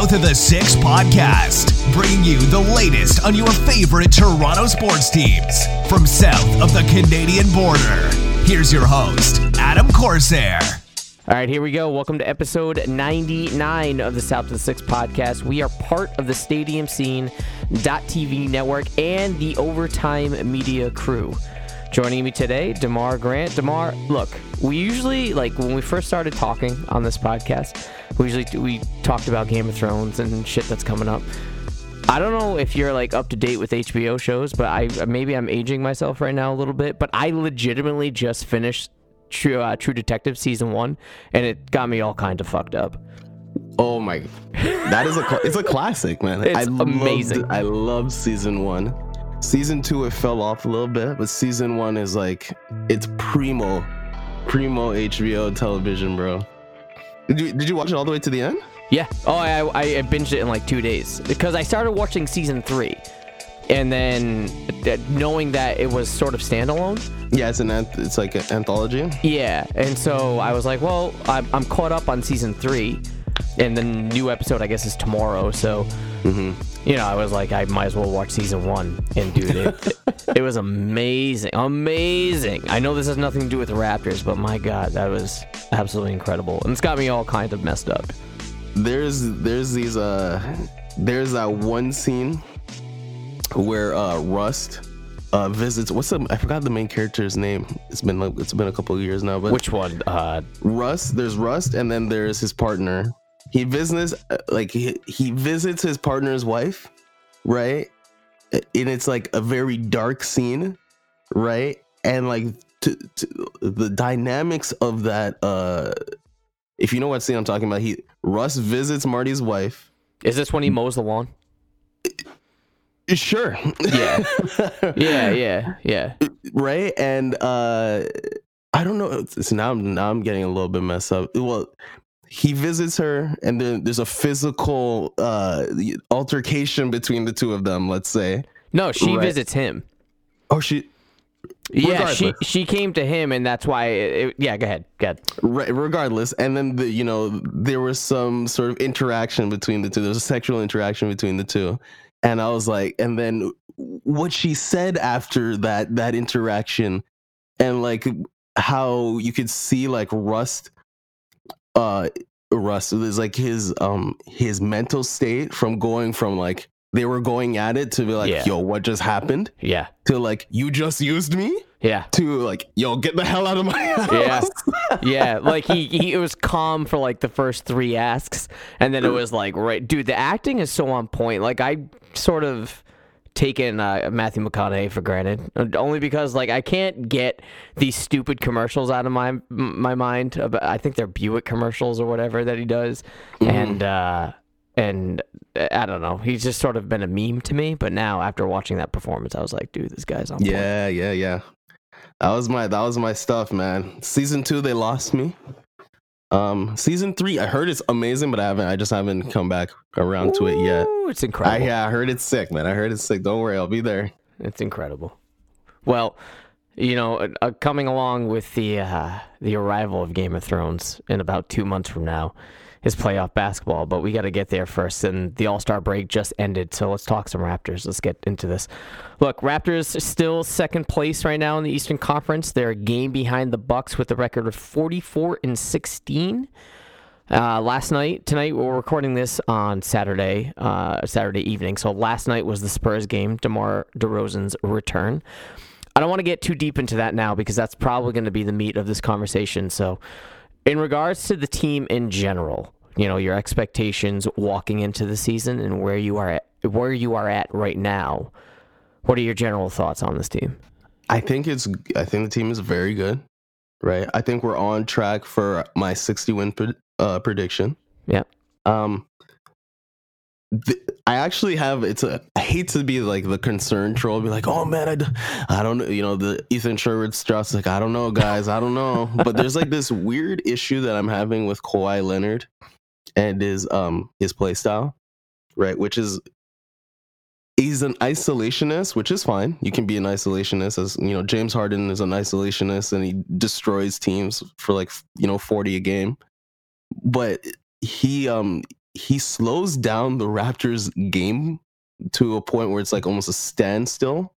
South of the Six podcast, bringing you the latest on your favorite Toronto sports teams from south of the Canadian border. Here's your host, Adam Corsair. All right, here we go. Welcome to episode 99 of the South of the Six podcast. We are part of the Stadium Scene TV network and the Overtime Media crew. Joining me today, Demar Grant. Demar, look, we usually like when we first started talking on this podcast, we usually we talked about Game of Thrones and shit that's coming up. I don't know if you're like up to date with HBO shows, but I maybe I'm aging myself right now a little bit. But I legitimately just finished True uh, True Detective season one, and it got me all kind of fucked up. Oh my, that is a it's a classic, man. It's I amazing. Loved, I love season one. Season two it fell off a little bit, but season one is like it's primo, primo HBO television, bro. Did you did you watch it all the way to the end? Yeah. Oh, I I I binged it in like two days because I started watching season three, and then uh, knowing that it was sort of standalone. Yeah, it's an it's like an anthology. Yeah, and so I was like, well, I'm, I'm caught up on season three, and the new episode I guess is tomorrow. So, Mm-hmm. you know, I was like, I might as well watch season one. And dude, it, it, it was amazing, amazing. I know this has nothing to do with the Raptors, but my God, that was absolutely incredible, and it's got me all kind of messed up. There's there's these uh there's that one scene where uh Rust uh visits what's the I forgot the main character's name. It's been like it's been a couple of years now, but Which one? Uh, Rust, there's Rust, and then there's his partner. He visits uh, like he, he visits his partner's wife, right? And it's like a very dark scene, right? And like to, to, the dynamics of that. uh If you know what scene I'm talking about, he Russ visits Marty's wife. is this when he mows the lawn? Sure. Yeah. Yeah, yeah, yeah. right and uh i don't know so now i'm now i'm getting a little bit messed up well he visits her and then there's a physical uh altercation between the two of them let's say No, she Right. visits him. oh she Yeah, she she came to him, and that's why. It, it- yeah, go ahead. Go ahead. re- regardless and then the you know there was some sort of interaction between the two there was a sexual interaction between the two and i was like and then what she said after that that interaction and like how you could see like rust uh rust is like his um his mental state from going from like they were going at it to be like Yeah. yo what just happened Yeah, to like you just used me yeah, to like yo get the hell out of my house yeah, yeah. Like he, he, it was calm for like the first three asks, and then it was like, right, dude. The acting is so on point. Like I sort of taken uh, Matthew McConaughey for granted, only because like I can't get these stupid commercials out of my my mind. About, I think they're Buick commercials or whatever that he does, and. uh and uh, I don't know. He's just sort of been a meme to me. But now, after watching that performance, I was like, dude, this guy's on point. Yeah, yeah, yeah. That was my that was my stuff, man. Season two, they lost me. Um, season three, I heard it's amazing, but I haven't. I just haven't come back around to it yet. Ooh, It's I incredible. yeah, I heard it's sick, man. I heard it's sick. Don't worry, I'll be there. It's incredible. Well, you know, uh, uh, coming along with the uh, the arrival of Game of Thrones in about two months from now is playoff basketball, but we got to get there first. And the All Star break just ended, so let's talk some Raptors. Let's get into this. Look, Raptors still second place right now in the Eastern Conference. They're a game behind the Bucks with a record of 44 and 16. Uh, last night, tonight, we're recording this on Saturday, uh, Saturday evening. So last night was the Spurs game, DeMar DeRozan's return. I don't want to get too deep into that now because that's probably going to be the meat of this conversation. So, in regards to the team in general, you know, your expectations walking into the season and where you are at, where you are at right now, what are your general thoughts on this team? I think it's. I think the team is very good, right? I think we're on track for my 60 win pred- uh, prediction. Yeah. Um, I actually have. It's a. I hate to be like the concern troll. Be like, oh man, I, d- I don't know. You know, the Ethan Sherwood Strauss. Like, I don't know, guys. I don't know. but there's like this weird issue that I'm having with Kawhi Leonard and his um his play style, right? Which is he's an isolationist, which is fine. You can be an isolationist, as you know. James Harden is an isolationist, and he destroys teams for like you know forty a game. But he um he slows down the Raptors game to a point where it's like almost a standstill,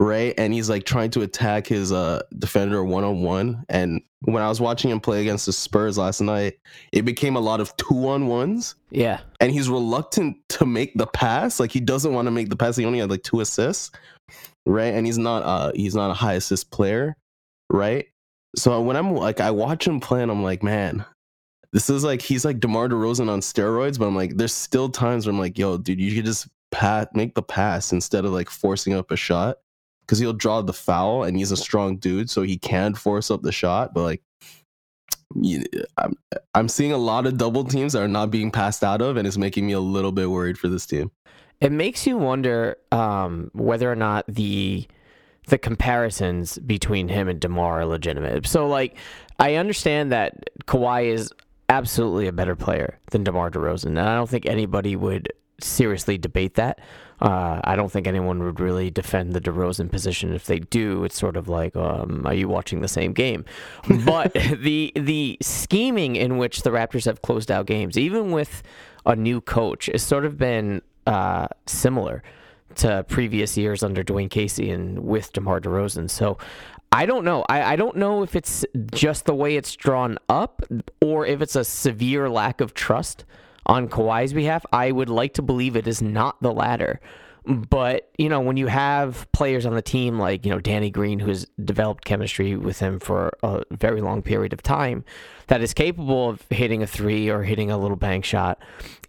right? And he's like trying to attack his uh defender one on one. And when I was watching him play against the Spurs last night, it became a lot of two on ones. Yeah. And he's reluctant to make the pass. Like he doesn't want to make the pass. He only had like two assists, right? And he's not uh he's not a high assist player, right? So when I'm like I watch him play and I'm like, man, this is like he's like DeMar DeRozan on steroids, but I'm like, there's still times where I'm like, yo, dude, you could just pat make the pass instead of like forcing up a shot. Cause he'll draw the foul and he's a strong dude, so he can force up the shot. But like I'm I'm seeing a lot of double teams that are not being passed out of, and it's making me a little bit worried for this team. It makes you wonder um, whether or not the the comparisons between him and Demar are legitimate. So, like, I understand that Kawhi is absolutely a better player than Demar Derozan, and I don't think anybody would seriously debate that. Uh, I don't think anyone would really defend the DeRozan position. If they do, it's sort of like, um, are you watching the same game? But the the scheming in which the Raptors have closed out games, even with a new coach, has sort of been uh, similar to previous years under Dwane Casey and with DeMar DeRozan. So I don't know. I, I don't know if it's just the way it's drawn up or if it's a severe lack of trust on Kawhi's behalf. I would like to believe it is not the latter. But, you know, when you have players on the team like, you know, Danny Green, who's developed chemistry with him for a very long period of time, that is capable of hitting a three or hitting a little bank shot.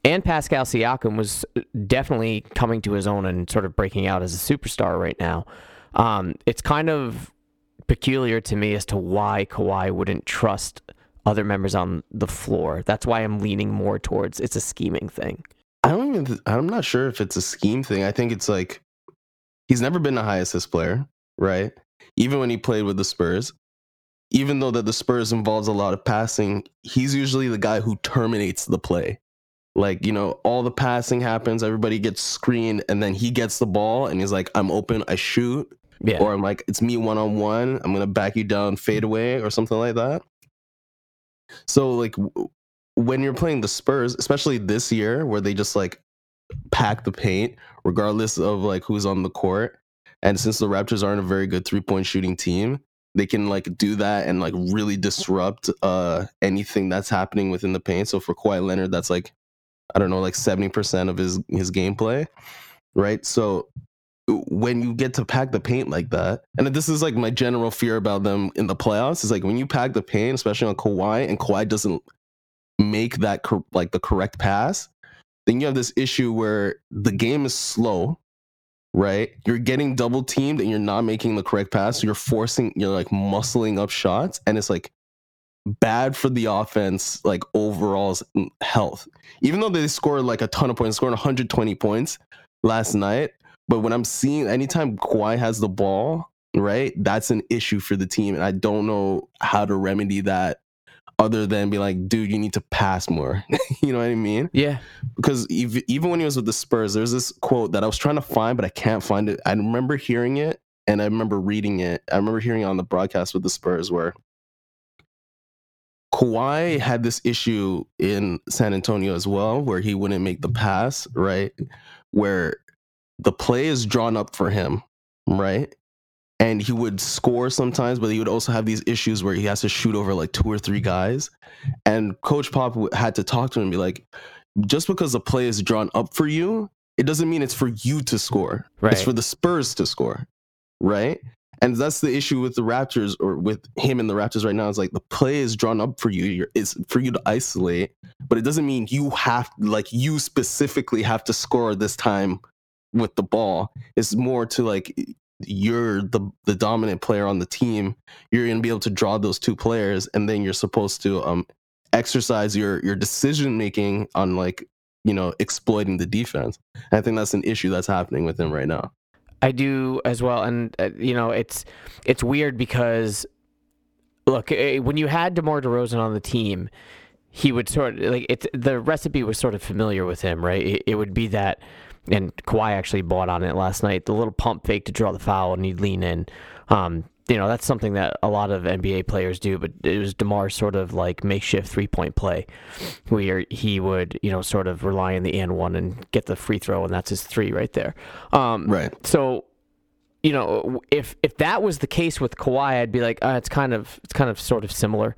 And Pascal Siakam was definitely coming to his own and sort of breaking out as a superstar right now. Um, it's kind of peculiar to me as to why Kawhi wouldn't trust other members on the floor. That's why I'm leaning more towards it's a scheming thing. I don't even. I'm not sure if it's a scheme thing. I think it's like he's never been a high assist player, right? Even when he played with the Spurs, even though that the Spurs involves a lot of passing, he's usually the guy who terminates the play. Like you know, all the passing happens, everybody gets screened, and then he gets the ball, and he's like, "I'm open, I shoot." Yeah. Or I'm like, it's me one on one. I'm gonna back you down, fade away, or something like that. So like when you're playing the Spurs, especially this year, where they just like pack the paint, regardless of like who's on the court. And since the Raptors aren't a very good three point shooting team, they can like do that and like really disrupt uh anything that's happening within the paint. So for Kawhi Leonard, that's like I don't know, like seventy percent of his his gameplay, right? So when you get to pack the paint like that, and this is like my general fear about them in the playoffs, is like when you pack the paint, especially on Kawhi, and Kawhi doesn't make that cor- like the correct pass, then you have this issue where the game is slow, right? You're getting double teamed and you're not making the correct pass. So you're forcing, you're like muscling up shots, and it's like bad for the offense, like overall health. Even though they scored like a ton of points, scored 120 points last night, but when I'm seeing anytime Kawhi has the ball, right, that's an issue for the team, and I don't know how to remedy that other than be like, dude, you need to pass more. you know what I mean? Yeah. Because even when he was with the Spurs, there's this quote that I was trying to find, but I can't find it. I remember hearing it and I remember reading it. I remember hearing it on the broadcast with the Spurs where Kawhi had this issue in San Antonio as well, where he wouldn't make the pass, right? Where the play is drawn up for him, right? And he would score sometimes, but he would also have these issues where he has to shoot over like two or three guys. And Coach Pop had to talk to him and be like, just because the play is drawn up for you, it doesn't mean it's for you to score. Right. It's for the Spurs to score, right? And that's the issue with the Raptors or with him and the Raptors right now. Is like the play is drawn up for you. You're, it's for you to isolate, but it doesn't mean you have like you specifically have to score this time with the ball. It's more to like you're the the dominant player on the team. You're going to be able to draw those two players, and then you're supposed to um exercise your your decision making on like you know exploiting the defense. And I think that's an issue that's happening with him right now. I do as well, and uh, you know it's it's weird because look eh, when you had Demar Derozan on the team, he would sort of like it's the recipe was sort of familiar with him, right? It, it would be that, and Kawhi actually bought on it last night. The little pump fake to draw the foul, and he'd lean in. Um, you know that's something that a lot of NBA players do, but it was Demar's sort of like makeshift three point play, where he would you know sort of rely on the and one and get the free throw, and that's his three right there. Um, Right. So, you know, if if that was the case with Kawhi, I'd be like, uh, it's kind of it's kind of sort of similar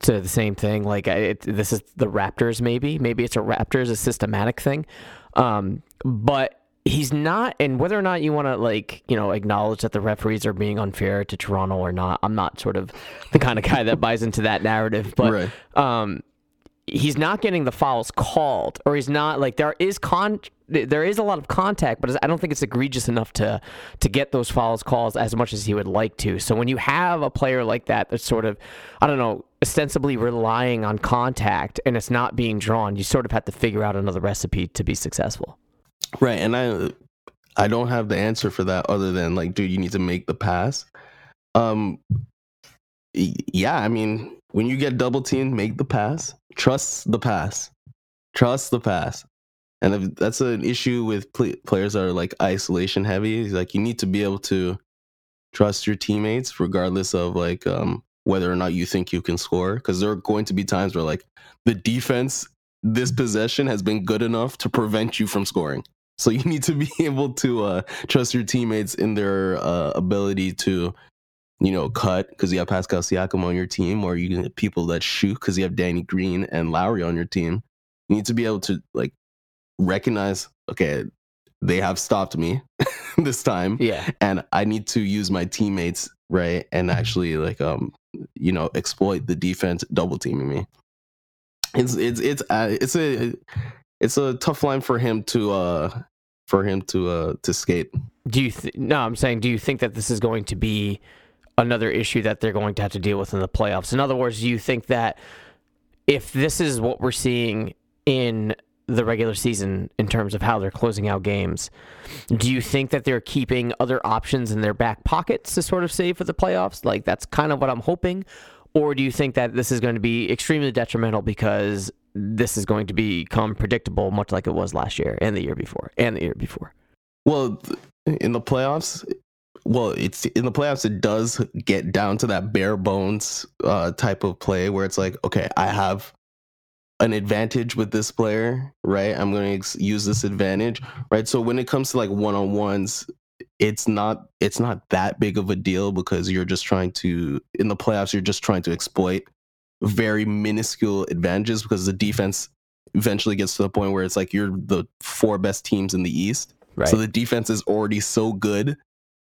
to the same thing. Like it, this is the Raptors, maybe maybe it's a Raptors a systematic thing, um, but he's not. And whether or not you want to like you know acknowledge that the referees are being unfair to Toronto or not, I'm not sort of the kind of guy that buys into that narrative. But Right. um, he's not getting the fouls called, or he's not like there is con there is a lot of contact, but I don't think it's egregious enough to to get those fouls calls as much as he would like to. So when you have a player like that that's sort of I don't know ostensibly relying on contact and it's not being drawn, you sort of have to figure out another recipe to be successful. Right, and I I don't have the answer for that other than like, dude, you need to make the pass. Um, yeah, I mean, when you get double teamed, make the pass. Trust the pass. Trust the pass. And if that's an issue with pl- players that are like isolation heavy, like you need to be able to trust your teammates regardless of like um whether or not you think you can score because there are going to be times where like the defense this possession has been good enough to prevent you from scoring. So you need to be able to uh, trust your teammates in their uh, ability to, you know, cut because you have Pascal Siakam on your team, or you get people that shoot because you have Danny Green and Lowry on your team. You need to be able to like recognize, okay, they have stopped me this time, Yeah. and I need to use my teammates right and actually like um you know exploit the defense double teaming me. It's it's it's uh, it's a it's a tough line for him to uh for him to uh to skate. Do you th- no? I'm saying, do you think that this is going to be another issue that they're going to have to deal with in the playoffs? In other words, do you think that if this is what we're seeing in the regular season in terms of how they're closing out games, do you think that they're keeping other options in their back pockets to sort of save for the playoffs? Like that's kind of what I'm hoping. Or do you think that this is going to be extremely detrimental because this is going to become predictable, much like it was last year and the year before and the year before? Well, in the playoffs, well, it's in the playoffs. It does get down to that bare bones uh, type of play where it's like, okay, I have an advantage with this player, right? I'm going to use this advantage, right? So when it comes to like one on ones, it's not it's not that big of a deal because you're just trying to in the playoffs you're just trying to exploit very minuscule advantages because the defense eventually gets to the point where it's like you're the four best teams in the East. Right. So the defense is already so good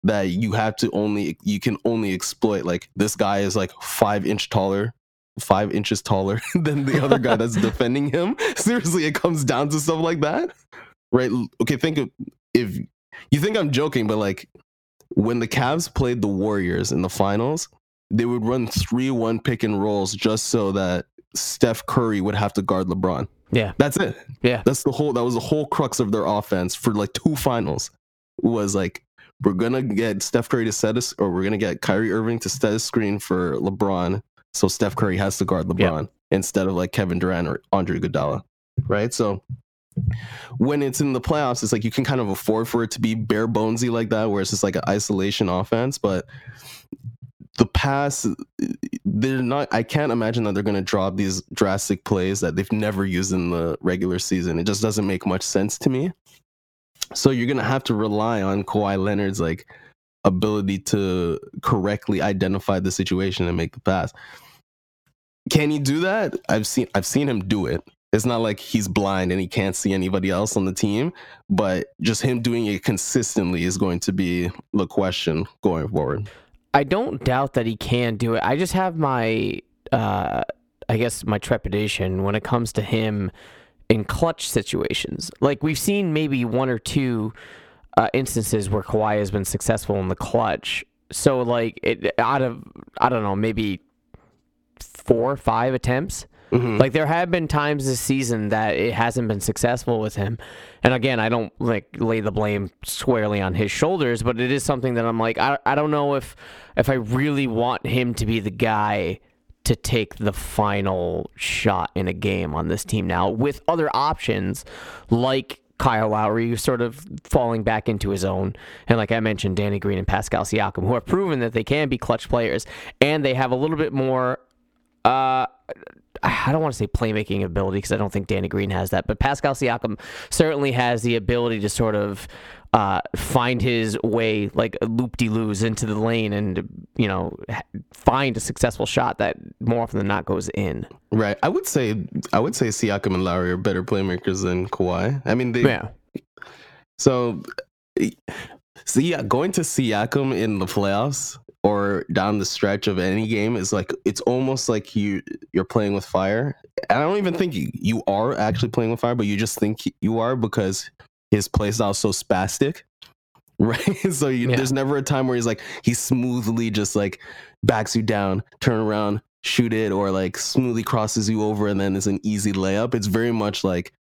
that you have to only you can only exploit like this guy is like five inch taller, five inches taller than the other guy that's defending him. Seriously, it comes down to stuff like that, right? Okay, think of if you think I'm joking, but like when the Cavs played the Warriors in the finals, they would run three one pick and rolls just so that Steph Curry would have to guard LeBron. yeah. That's it. Yeah. That's the whole that was the whole crux of their offense for like two finals. Was like we're gonna get Steph Curry to set us or we're gonna get Kyrie Irving to set a screen for LeBron. So Steph Curry has to guard LeBron instead of like Kevin Durant or Andre Iguodala. Right? So when it's in the playoffs, it's like you can kind of afford for it to be bare bonesy like that, where it's just like an isolation offense. But the pass, they're not. I can't imagine that they're going to drop these drastic plays that they've never used in the regular season. It just doesn't make much sense to me. So you're going to have to rely on Kawhi Leonard's like ability to correctly identify the situation and make the pass. Can he do that? I've seen I've seen him do it. It's not like he's blind and he can't see anybody else on the team, but just him doing it consistently is going to be the question going forward. I don't doubt that he can do it. I just have my, uh, I guess, my trepidation when it comes to him in clutch situations. Like we've seen maybe one or two uh, instances where Kawhi has been successful in the clutch. So like it out of I don't know maybe four or five attempts. Mhm. Like there have been times this season that it hasn't been successful with him. And again, I don't like lay the blame squarely on his shoulders, but it is something that I'm like I I don't know if if I really want him to be the guy to take the final shot in a game on this team now with other options like Kyle Lowry sort of falling back into his own. And like I mentioned, Danny Green and Pascal Siakam, who have proven that they can be clutch players and they have a little bit more. Uh, I don't want to say playmaking ability because I don't think Danny Green has that, but Pascal Siakam certainly has the ability to sort of uh, find his way like loop de loos into the lane and you know find a successful shot that more often than not goes in. Right. I would say I would say Siakam and Lowry are better playmakers than Kawhi. I mean they Yeah. So, so yeah, going to Siakam in the playoffs or down the stretch of any game is like it's almost like you you're playing with fire. And I don't even think you, you are actually playing with fire, but you just think you are because his play style is so spastic. Right. So you, Yeah. there's never a time where he's like he smoothly just like backs you down, turn around, shoot it, or like smoothly crosses you over and then it's an easy layup. It's very much like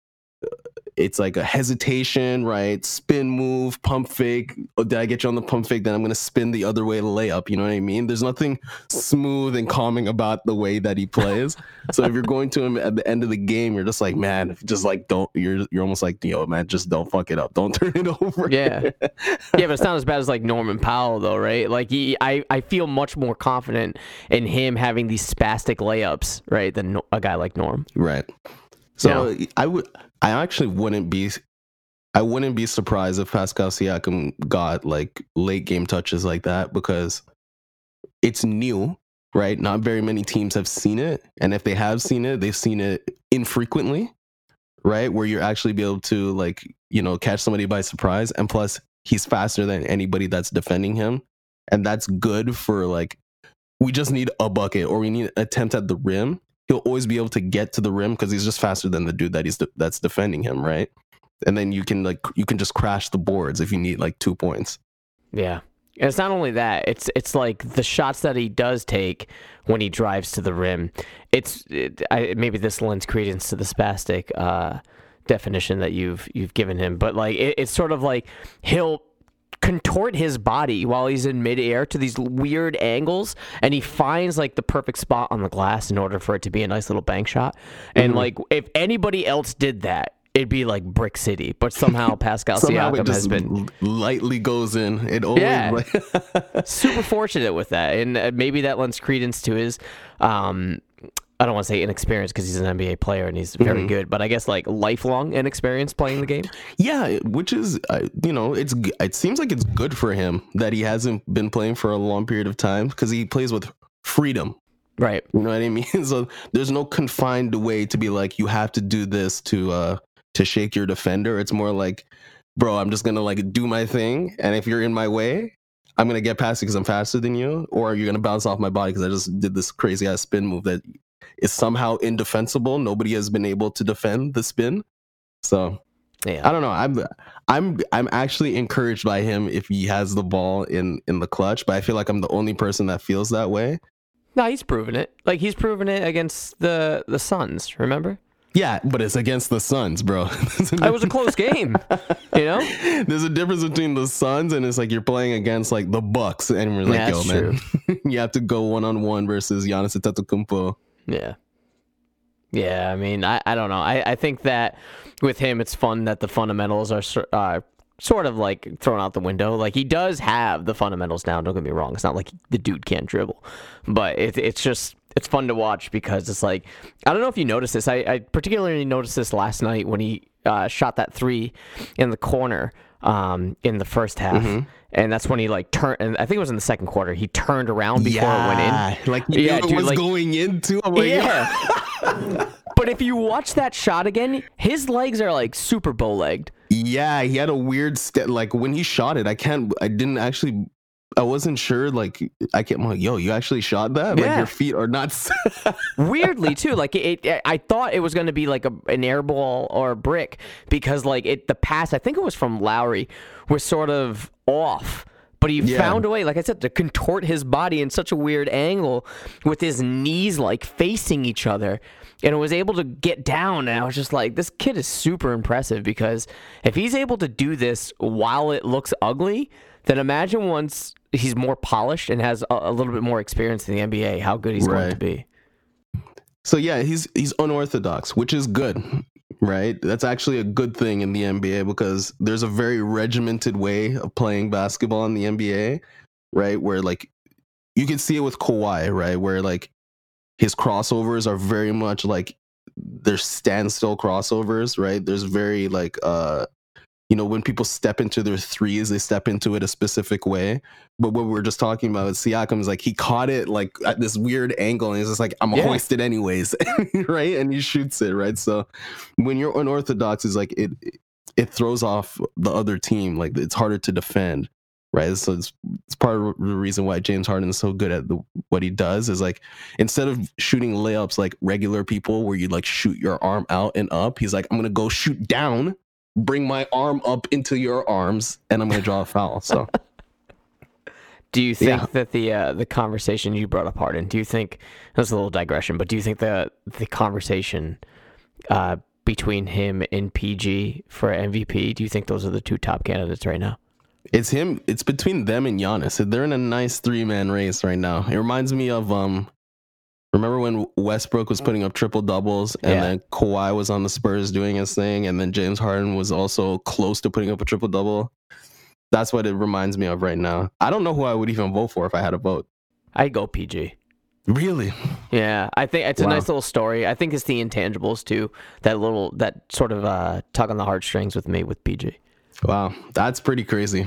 it's like a hesitation, right? Spin move, pump fake. Oh, did I get you on the pump fake? Then I'm gonna spin the other way to lay up. You know what I mean? There's nothing smooth and calming about the way that he plays. so if you're going to him at the end of the game, you're just like, man, just like don't. You're you're almost like, yo, man, just don't fuck it up. Don't turn it over. Yeah. yeah, but it's not as bad as like Norman Powell though, right? Like he, I, I feel much more confident in him having these spastic layups, right, than a guy like Norm. Right. So I would I actually wouldn't be I wouldn't be surprised if Pascal Siakam got like late game touches like that because it's new, right? Not very many teams have seen it, and if they have seen it, they've seen it infrequently, right? Where you're actually be able to like, you know, catch somebody by surprise. And plus he's faster than anybody that's defending him, and that's good for like we just need a bucket or we need an attempt at the rim he'll always be able to get to the rim because he's just faster than the dude that he's de- that's defending him, right? And then you can like you can just crash the boards if you need like two points. Yeah. And it's not only that; it's it's like the shots that he does take when he drives to the rim. It's it, I, maybe this lends credence to the spastic uh, definition that you've you've given him, but like it, it's sort of like he'll contort his body while he's in midair to these weird angles, and he finds like the perfect spot on the glass in order for it to be a nice little bank shot. And Mm-hmm. like if anybody else did that. It'd be like Brick City, but somehow Pascal Somehow it Siakam has just been lightly goes in. It always Yeah. like super fortunate with that, and uh, maybe that lends credence to his. Um, I don't want to say inexperienced because he's an NBA player and he's very good, but I guess like lifelong inexperience playing the game. yeah, which is uh, you know it's it seems like it's good for him that he hasn't been playing for a long period of time because he plays with freedom. Right. You know what I mean? So there's no confined way to be like you have to do this to uh to shake your defender. It's more like, bro, I'm just gonna like do my thing, and if you're in my way, I'm gonna get past it because I'm faster than you, or you're gonna bounce off my body because I just did this crazy ass spin move that is somehow indefensible. Nobody has been able to defend the spin. So Yeah. I don't know. I'm I'm I'm actually encouraged by him if he has the ball in in the clutch, but I feel like I'm the only person that feels that way. No, he's proven it. Like he's proven it against the the Suns. Remember? Yeah, but it's against the Suns, bro. It was a close game. You know? There's a difference between the Suns and it's like you're playing against like the Bucks, and we're like, Yeah, yo, man, you have to go one on one versus Giannis Antetokounmpo. Yeah. Yeah, I mean, I, I don't know. I, I think that with him, it's fun that the fundamentals are uh, sort of like thrown out the window. Like, he does have the fundamentals down. Don't get me wrong. It's not like the dude can't dribble. But it, it's just, it's fun to watch because it's like, I don't know if you noticed this. I, I particularly noticed this last night when he uh, shot that three in the corner um, in the first half. And that's when he like turned, and I think it was in the second quarter. He turned around before it went in. like Yeah, dude, was like- going into. I'm like, Yeah. but if you watch that shot again, his legs are like super bow legged. Yeah, he had a weird step. Like when he shot it, I can't. I didn't actually. I wasn't sure. Like I can't. I'm like, yo, you actually shot that? Like your feet are not. Weirdly too, like it, it I thought it was going to be like a, an air ball or a brick because like it the pass I think it was from Lowry was sort of off. But he Yeah. found a way, like I said, to contort his body in such a weird angle with his knees like facing each other. And was able to get down. And I was just like, this kid is super impressive because if he's able to do this while it looks ugly, then imagine once he's more polished and has a, a little bit more experience in the NBA, how good he's going to be. so yeah, he's he's unorthodox, which is good. Right? That's actually a good thing in the NBA because there's a very regimented way of playing basketball in the NBA, right? Where like you can see it with Kawhi, right? Where like his crossovers are very much like they're standstill crossovers, right? There's very like uh you know, when people step into their threes, they step into it a specific way. But what we are just talking about with Siakam is like he caught it like at this weird angle, and he's just like, "I'm Yeah. hoisted anyways," right? And he shoots it right. So when you're unorthodox, is like it it throws off the other team. Like it's harder to defend, right? So it's it's part of the reason why James Harden is so good at the, what he does. Is like instead of shooting layups like regular people, where you like shoot your arm out and up, he's like, "I'm gonna go shoot down." Bring my arm up into your arms and I'm gonna draw a foul. So Do you think Yeah. that the uh, the conversation you brought up, Harden? Do you think that's a little digression, but do you think the the conversation uh, between him and PG for MVP? Do you think those are the two top candidates right now? it's him. It's between them and Giannis. They're in a nice three man race right now. It reminds me of um. Remember when Westbrook was putting up triple doubles and Yeah. then Kawhi was on the Spurs doing his thing and then James Harden was also close to putting up a triple double? That's what it reminds me of right now. I don't know who I would even vote for if I had a vote. I'd go PG. Really? Yeah, I think it's a Wow. nice little story. I think it's the intangibles too. That little that sort of uh, tug on the heartstrings with me with PG. Wow. That's pretty crazy.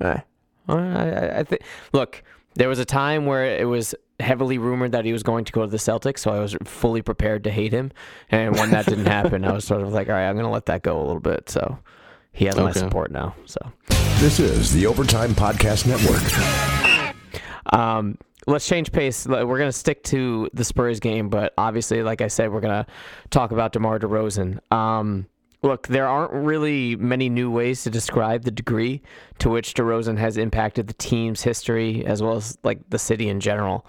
Right. I, I, I think. Look, there was a time where it was heavily rumored that he was going to go to the Celtics, so I was fully prepared to hate him. And when that didn't happen, I was sort of like, all right, I'm going to let that go a little bit. So he has my support now. So This is the Overtime Podcast Network. um, let's change pace. We're going to stick to the Spurs game, but obviously, like I said, we're going to talk about DeMar DeRozan. Um, look, there aren't really many new ways to describe the degree to which DeRozan has impacted the team's history as well as like the city in general.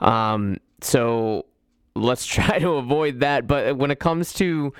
Um, so let's try to avoid that. But when it comes to,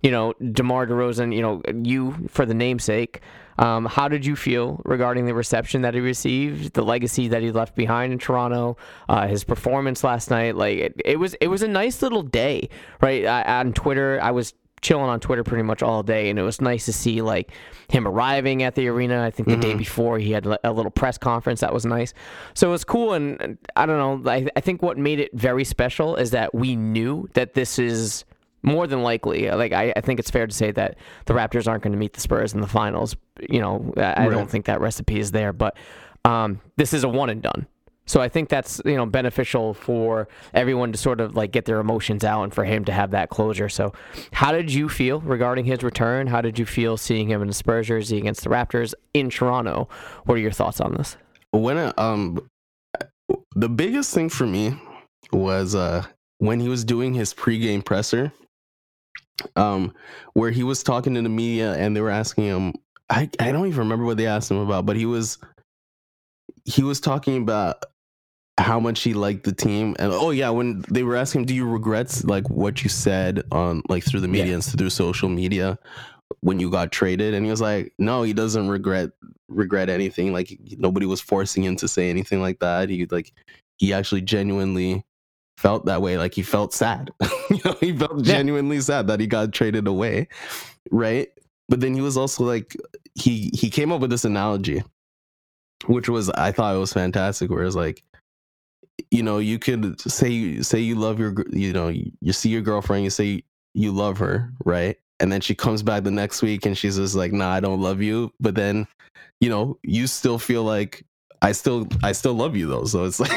you know, DeMar DeRozan, you know, you for the namesake, um, how did you feel regarding the reception that he received, the legacy that he left behind in Toronto, uh, his performance last night? Like it, it was, it was a nice little day, right? I, on Twitter, I was chilling on Twitter pretty much all day, and it was nice to see like him arriving at the arena. I think the day before he had a little press conference that was nice, so it was cool. And and I don't know, I, I think what made it very special is that we knew that this is more than likely. Like I, I think it's fair to say that the Raptors aren't going to meet the Spurs in the finals. You know, I, I don't think that recipe is there, but um, this is a one and done. So I think that's you know beneficial for everyone to sort of like get their emotions out and for him to have that closure. So, how did you feel regarding his return? How did you feel seeing him in the Spurs jersey against the Raptors in Toronto? What are your thoughts on this? when um the biggest thing for me was uh when he was doing his pregame presser um where he was talking to the media and they were asking him I, I don't even remember what they asked him about but he was he was talking about how much he liked the team. And oh yeah when they were asking him do you regret like what you said on like through the media Yeah. and through social media when you got traded? And he was like no he doesn't regret regret anything. Like nobody was forcing him to say anything like that. He like he actually genuinely felt that way. Like he felt sad. You know he felt Yeah. genuinely sad that he got traded away right? But then he was also like he he came up with this analogy which was i thought it was fantastic where it's like you know you could say say you love your you know you see your girlfriend you say you love her right? And then she comes back the next week and she's just like nah i don't love you. But then you know you still feel like i still i still love you though. So it's like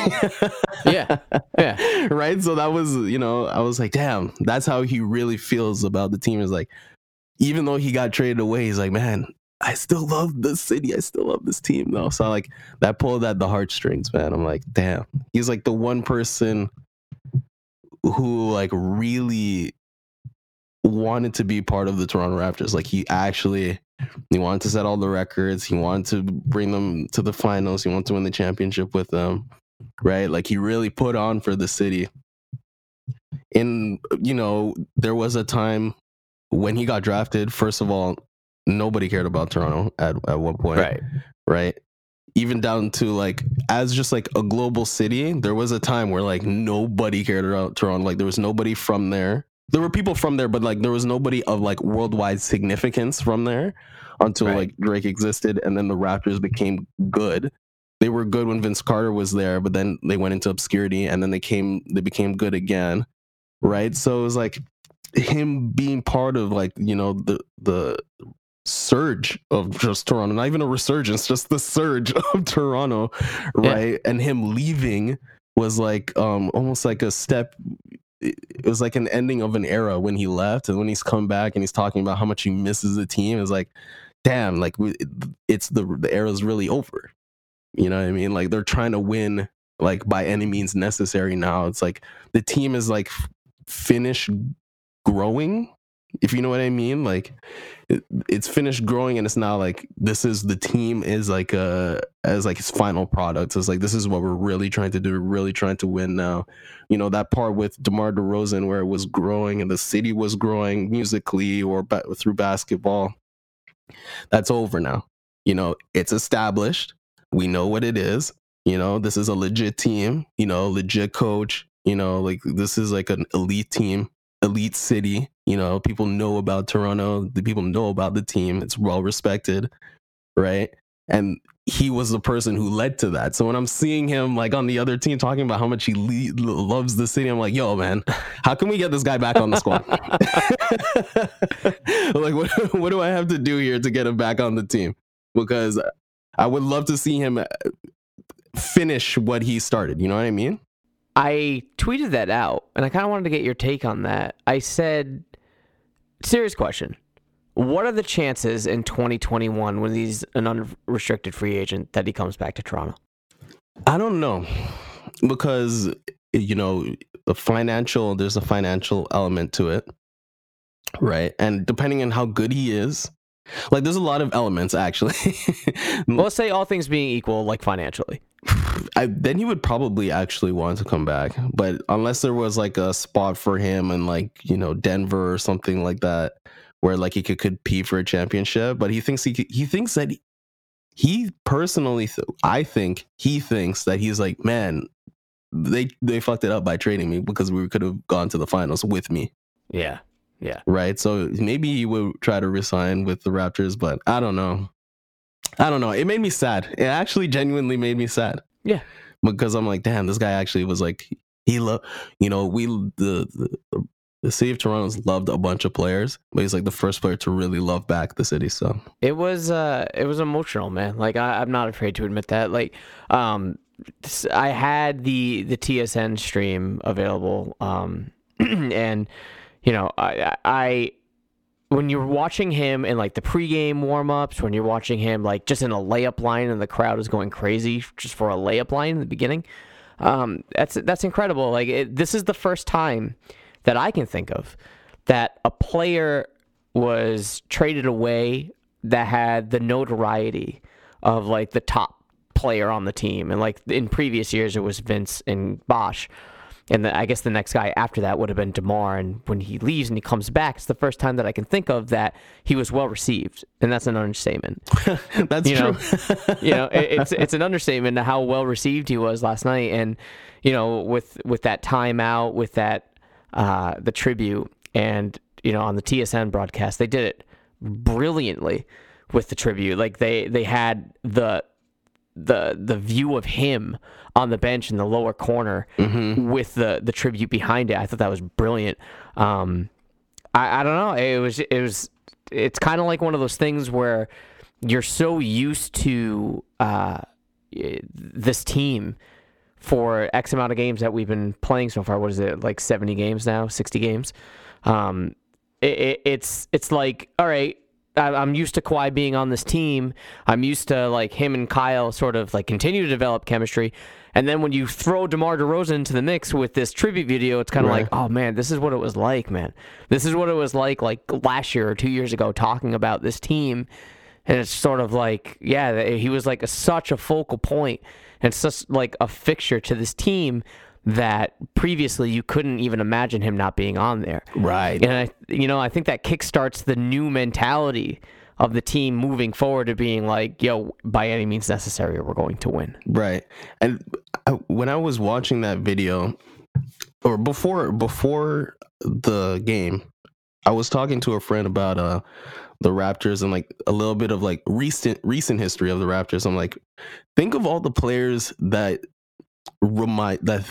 Yeah. Yeah. right? So that was you know i was like damn. That's how he really feels about the team is like even though he got traded away he's like man i still love this city i still love this team though so like that pulled at the heartstrings man i'm like damn he's like the one person who like really wanted to be part of the toronto raptors like he actually he wanted to set all the records he wanted to bring them to the finals he wanted to win the championship with them right? Like he really put on for the city. And you know, there was a time when he got drafted. First of all, nobody cared about Toronto at at one point, Right. right? Even down to like as just like a global city, there was a time where like nobody cared about Toronto. Like there was nobody from there there were people from there, but like there was nobody of like worldwide significance from there until Right. like Drake existed, and then the Raptors became good. They were good when Vince Carter was there, but then they went into obscurity, and then they came they became good again, right? So it was like him being part of like you know the the surge of just Toronto, not even a resurgence, just the surge of Toronto, Yeah. right? And him leaving was like um almost like a step it it was like an ending of an era when he left and when he's come back and he's talking about how much he misses the team it's like damn like it's the the era's really over you know what i mean like they're trying to win like by any means necessary now it's like the team is like finished growing if you know what i mean like it, it's finished growing and it's now like this is the team is like uh as like its final product. It's like this is what we're really trying to do really trying to win now. You know that part with DeMar DeRozan where it was growing and the city was growing musically or ba- through basketball that's over now. You know it's established. We know what it is. You know this is a legit team you know legit coach you know like this is like an elite team elite city you know people know about Toronto the people know about the team it's well respected right and he was the person who led to that. So when I'm seeing him like on the other team talking about how much he le- loves the city, I'm like, yo, man, how can we get this guy back on the squad? like, what, what do I have to do here to get him back on the team? Because I would love to see him uh, finish what he started. You know what I mean? I tweeted that out, and I kind of wanted to get your take on that. I said, serious question. What are the chances in 2021 when he's an unrestricted free agent that he comes back to Toronto? I don't know because you know the financial there's a financial element to it right and depending on how good he is like there's a lot of elements actually Well, let's say all things being equal, like financially. I, then he would probably actually want to come back but unless there was like a spot for him in like you know denver or something like that where like he could compete for a championship but he thinks he he thinks that he, he personally th- i think he thinks that he's like man they they fucked it up by trading me because we could have gone to the finals with me. Yeah. Yeah. right? So maybe he would try to resign with the raptors but i don't know. I don't know. It made me sad. It actually genuinely made me sad Yeah. because i'm like damn this guy actually was like he loved you know we the, the the city of toronto's loved a bunch of players but he's like the first player to really love back the city so It was uh it was emotional, man. Like I, I'm not afraid to admit that. Like um I had the the TSN stream available um and you know I I- I when you're watching him in like the pregame warm-ups, when you're watching him like just in a layup line and the crowd is going crazy just for a layup line in the beginning, um, that's that's incredible. Like it, this is the first time that I can think of that a player was traded away that had the notoriety of like the top player on the team, and like in previous years it was Vince and Bosh. And the, I guess the next guy after that would have been Demar. And when he leaves and he comes back, it's the first time that I can think of that he was well received, and that's an understatement. that's You true know, you know, it, it's it's an understatement to how well received he was last night, and you know, with with that timeout, with that uh, the tribute, and you know, on the TSN broadcast, they did it brilliantly with the tribute. Like they they had the the the view of him on the bench in the lower corner with the the tribute behind it. I thought that was brilliant. Um, I, I don't know. It was it was it's kind of like one of those things where you're so used to uh, this team for X amount of games that we've been playing so far. What is it like seventy games now? Sixty games. Um, it, it, it's it's like all right. I'm used to Kawhi being on this team. I'm used to like him and Kyle sort of like continue to develop chemistry. And then when you throw DeMar DeRozan into the mix with this tribute video, it's kind of Right. like, oh man, this is what it was like, man. This is what it was like like last year or two years ago talking about this team. And it's sort of like, yeah, he was like a, such a focal point and such like a fixture to this team that previously you couldn't even imagine him not being on there. right And I, you know, I think that kickstarts the new mentality of the team moving forward to being like, yo, by any means necessary, we're going to win. Right. And I, when I was watching that video, or before before the game, I was talking to a friend about uh the Raptors and like a little bit of like recent recent history of the Raptors. I'm like, think of all the players that remind that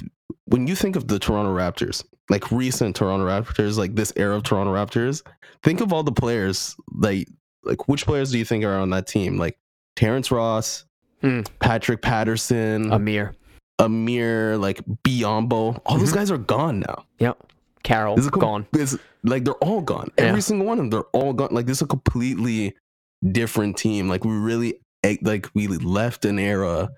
when you think of the Toronto Raptors, like recent Toronto Raptors, like this era of Toronto Raptors, think of all the players like like which players do you think are on that team? Like Terrence Ross, Hmm. Patrick Patterson, Amir. Amir, like Biyombo. All those Mhm. guys are gone now. Yep. Carroll This is gone. This, like they're all gone. Yeah. Every single one of them, they're all gone. Like this is a completely different team. Like we really eh, like we left an era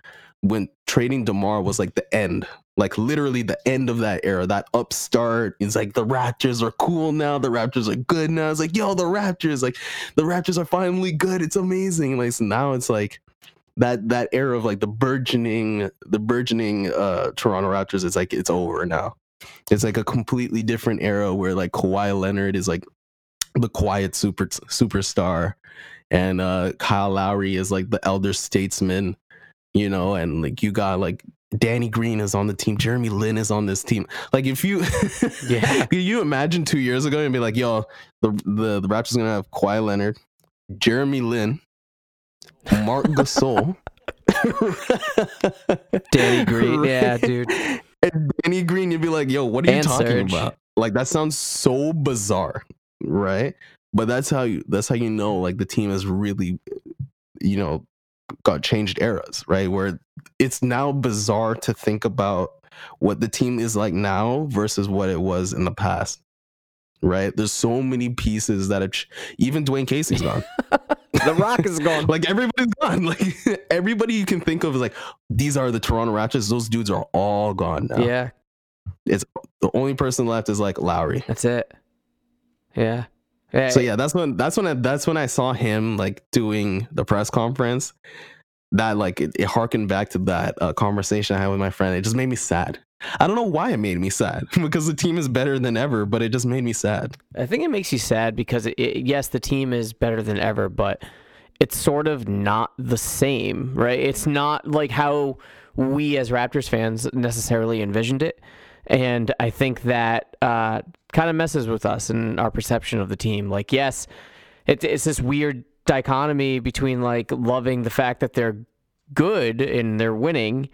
when trading Demar was like the end. Like literally the end of that era. That upstart is like the Raptors are cool now. The Raptors are good now. It's like yo, the Raptors like the Raptors are finally good. It's amazing. Like so now it's like that that era of like the burgeoning the burgeoning uh Toronto Raptors is like it's over now. It's like a completely different era where like Kawhi Leonard is like the quiet super superstar and uh Kyle Lowry is like the elder statesman, you know, and like you got like Danny Green is on the team, Jeremy Lin is on this team. Like if you Yeah. You imagine two years ago and be like, yo, the the, the Raptors gonna have Kawhi Leonard, Jeremy Lin, Marc Gasol, Danny Green. Yeah, dude. and Danny Green, you'd be like, yo, what are you And talking about? Like that sounds so bizarre, right? But that's how you that's how you know like the team is really, you know, got changed eras, right? Where it's now bizarre to think about what the team is like now versus what it was in the past. Right? There's so many pieces that have ch- even Dwane Casey's gone. The Rock is gone. like everybody's gone. Like everybody you can think of is like these are the Toronto Raptors. Those dudes are all gone now. Yeah, It's The only person left is like Lowry. that's it. Yeah. Yeah. So yeah, that's when that's when I that's when I saw him like doing the press conference. That like it, it harkened back to that uh, conversation I had with my friend. It just made me sad. I don't know why it made me sad because the team is better than ever, but it just made me sad. I think it makes you sad because it, it, yes, the team is better than ever, but it's sort of not the same, right? It's not like how we as Raptors fans necessarily envisioned it, and I think that uh, kind of messes with us and our perception of the team. Like, yes, it, it's this weird dichotomy between like loving the fact that they're good and they're winning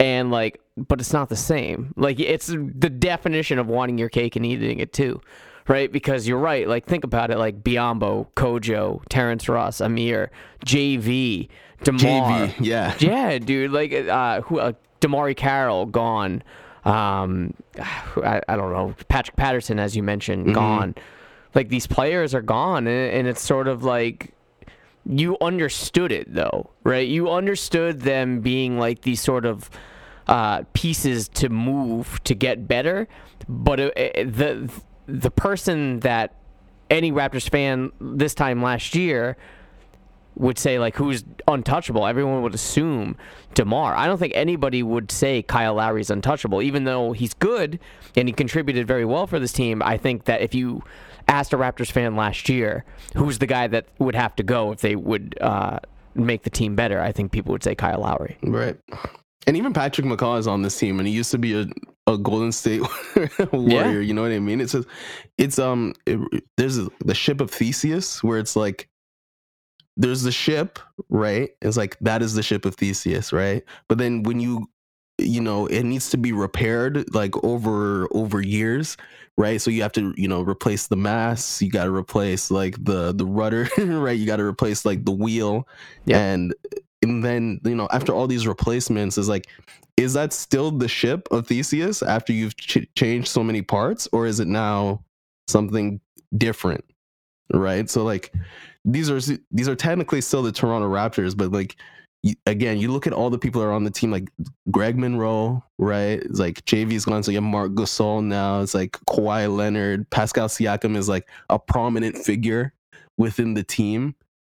and like but it's not the same like it's the definition of wanting your cake and eating it too right because you're right like think about it like biyombo kojo terrence ross amir jv demar JV, yeah. yeah dude like uh who uh, demarre carroll gone um I, I don't know. Patrick patterson as you mentioned gone. Like these players are gone and, and it's sort of like you understood it though, right? You understood them being like these sort of uh, pieces to move to get better, but it, it- the the person that any Raptors fan this time last year would say like who's untouchable. Everyone would assume Demar. I don't think anybody would say Kyle Lowry's untouchable, even though he's good and he contributed very well for this team. I think that if you asked a Raptors fan last year who's the guy that would have to go if they would uh, make the team better, I think people would say Kyle Lowry. Right. And even Patrick McCaw is on this team, and he used to be a, a Golden State warrior. You know what I mean? It's a, it's um, it, there's the ship of Theseus where it's like, there's the ship, right? It's like that is the ship of Theseus, right? But then when you, you know, it needs to be repaired like over over years, right? So you have to, you know, replace the mass. You got to replace like the the rudder, right? You got to replace like the wheel, Yeah. and and then you know after all these replacements is like is that still the ship of theseus after you've ch- changed so many parts or is it now something different right so like these are these are technically still the toronto raptors but like you, again you look at all the people that are on the team like greg monroe right? It's like jv's gone so you have marc gasol now. It's like Kawhi leonard pascal siakam is like a prominent figure within the team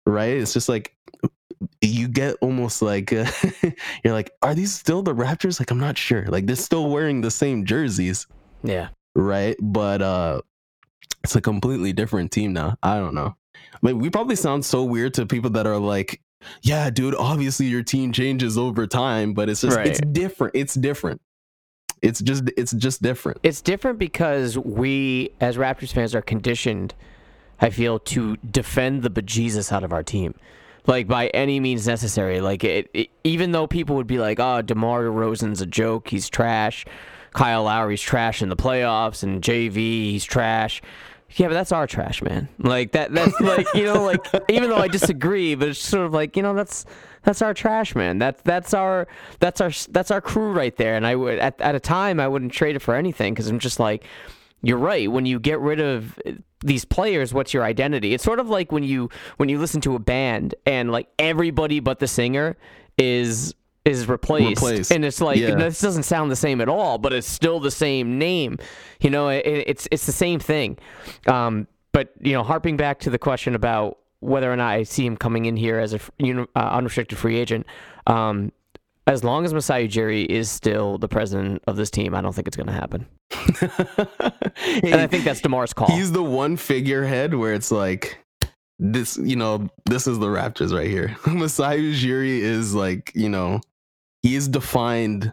right? It's just like you get almost like uh, you're like are these still the raptors? Like i'm not sure. Like they're still wearing the same jerseys. Yeah. right? But uh it's a completely different team now. I don't know i mean we probably sound so weird to people that are like yeah dude obviously your team changes over time but it's just it's different it's different It's just it's just different. It's different because we, as Raptors fans, are conditioned, I feel, to defend the bejesus out of our team. Like by any means necessary. Like it, it even though people would be like, "Oh, DeMar DeRozan's a joke. He's trash. Kyle Lowry's trash in the playoffs, and JV, he's trash." Yeah, but that's our trash, man. Like that. That's like you know, like even though I disagree, but it's sort of like you know, that's that's our trash, man. That's that's our that's our that's our crew right there. And I would at at a time I wouldn't trade it for anything because I'm just like, you're right. When you get rid of uh, these players, what's your identity? It's sort of like when you when you listen to a band and like everybody but the singer is is replaced, Replaced. and it's like Yeah. this doesn't sound the same at all, but it's still the same name. You know, it, it's it's the same thing. Um, but you know, harping back to the question about whether or not I see him coming in here as a uh, unrestricted free agent, um, as long as Masai Ujiri is still the president of this team, I don't think it's going to happen. And I think that's Demar's call. He's the one figurehead where it's like this, you know, this is the Raptors right here. Masai Ujiri is like, you know, he's defined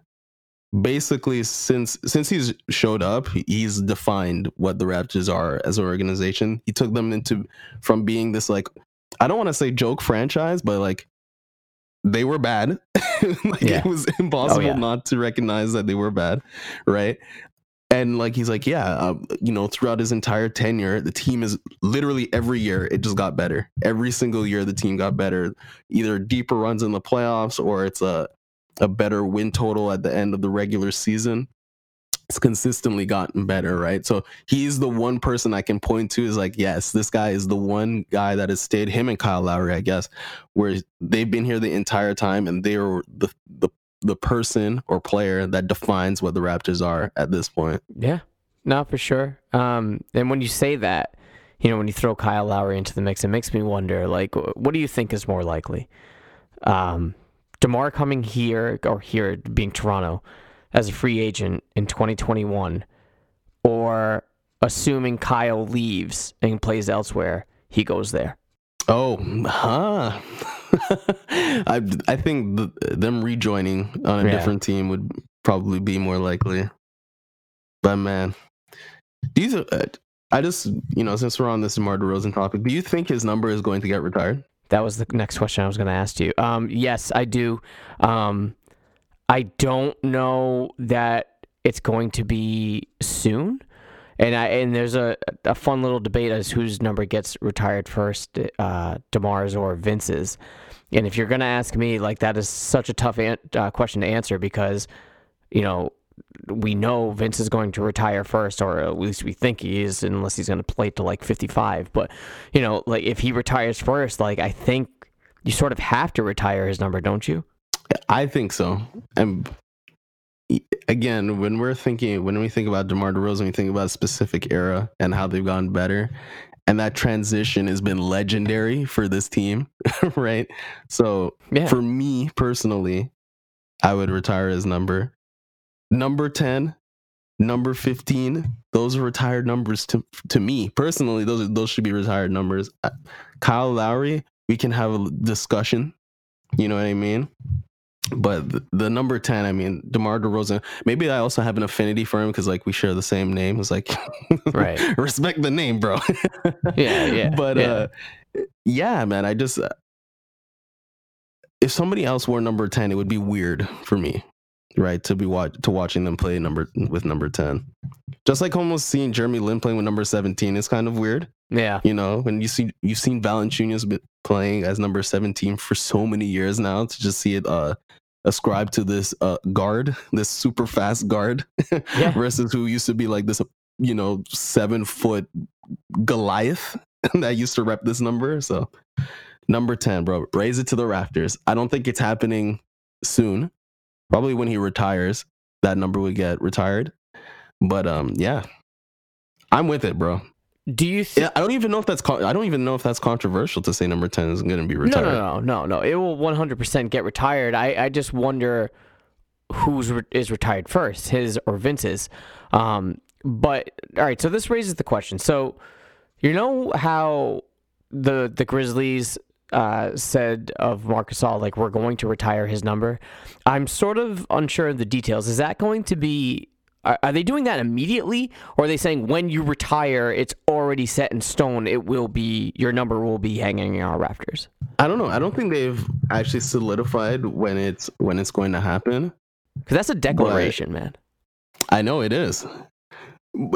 basically since since he's showed up, he's defined what the Raptors are as an organization. He took them into from being this like I don't want to say joke franchise, but like they were bad. like Yeah. it was impossible yeah. not to recognize that they were bad, right? And like he's like, yeah, uh, you know, throughout his entire tenure, the team is literally every year it just got better. Every single year the team got better, either deeper runs in the playoffs or it's a a better win total at the end of the regular season. It's consistently gotten better, right? So he's the one person I can point to is like, yes, this guy is the one guy that has stayed. Him and Kyle Lowry, I guess, where they've been here the entire time, and they're the the the person or player that defines what the Raptors are at this point. Yeah, no, for sure. Um, and when you say that, you know, when you throw Kyle Lowry into the mix, it makes me wonder, like, what do you think is more likely? Um, Demar coming here or here being Toronto as a free agent in 2021, or assuming Kyle leaves and plays elsewhere, he goes there. Oh, huh. I I think the, them rejoining on a Yeah. different team would probably be more likely. But man, these are. Uh, I just you know since we're on this DeMar DeRozan topic, do you think his number is going to get retired? That was the next question I was going to ask you. Um, yes, I do. Um, I don't know that it's going to be soon, and I and there's a a fun little debate as whose number gets retired first, uh, Demar's or Vince's. And if you're going to ask me, like that is such a tough an- uh, question to answer because, you know, we know Vince is going to retire first, or at least we think he is, unless he's going to play to like 55. But you know, like if he retires first, like I think you sort of have to retire his number, don't you? I think so. And again, when we're thinking, when we think about DeMar DeRozan, we think about a specific era and how they've gotten better. And that transition has been legendary for this team, right? So Yeah. for me personally, I would retire his number. Number 10, number 15, those are retired numbers to to me. Personally, those are, those should be retired numbers. Uh, Kyle Lowry, we can have a discussion. You know what I mean? But the, the number 10, I mean, DeMar DeRozan, maybe I also have an affinity for him because, like, we share the same name. It's like, Right. respect the name, bro. Yeah, yeah, But, yeah. uh, yeah, man, I just, uh, if somebody else wore number 10, it would be weird for me, right? To be watch, to watching them play number with number 10. Just like almost seeing Jeremy Lin playing with number 17 is kind of weird. Yeah. You know, when you see you've seen Valanciunas playing as number 17 for so many years now to just see it uh ascribed to this uh guard, this super fast guard Yeah. versus who used to be like this you know, 7 foot Goliath that used to rep this number. So number 10, bro, raise it to the rafters. I don't think it's happening soon. Probably when he retires, that number would get retired. But um yeah. I'm with it, bro. Do you think? Yeah, I don't even know if that's con- I don't even know if that's controversial to say number ten is going to be No, retired. no, no, no, no. It will 100% get retired. I, I just wonder who's re- is retired first, his or Vince's. Um, but all right, so this raises the question. So, you know how the the Grizzlies uh, said of Marc Gasol, like we're going to retire his number. I'm sort of unsure of the details. Is that going to be Are, are they doing that immediately, or are they saying when you retire, it's already set in stone? It will be your number will be hanging in our rafters. I don't know. I don't think they've actually solidified when it's when it's going to happen. Because that's a declaration, man. I know it is.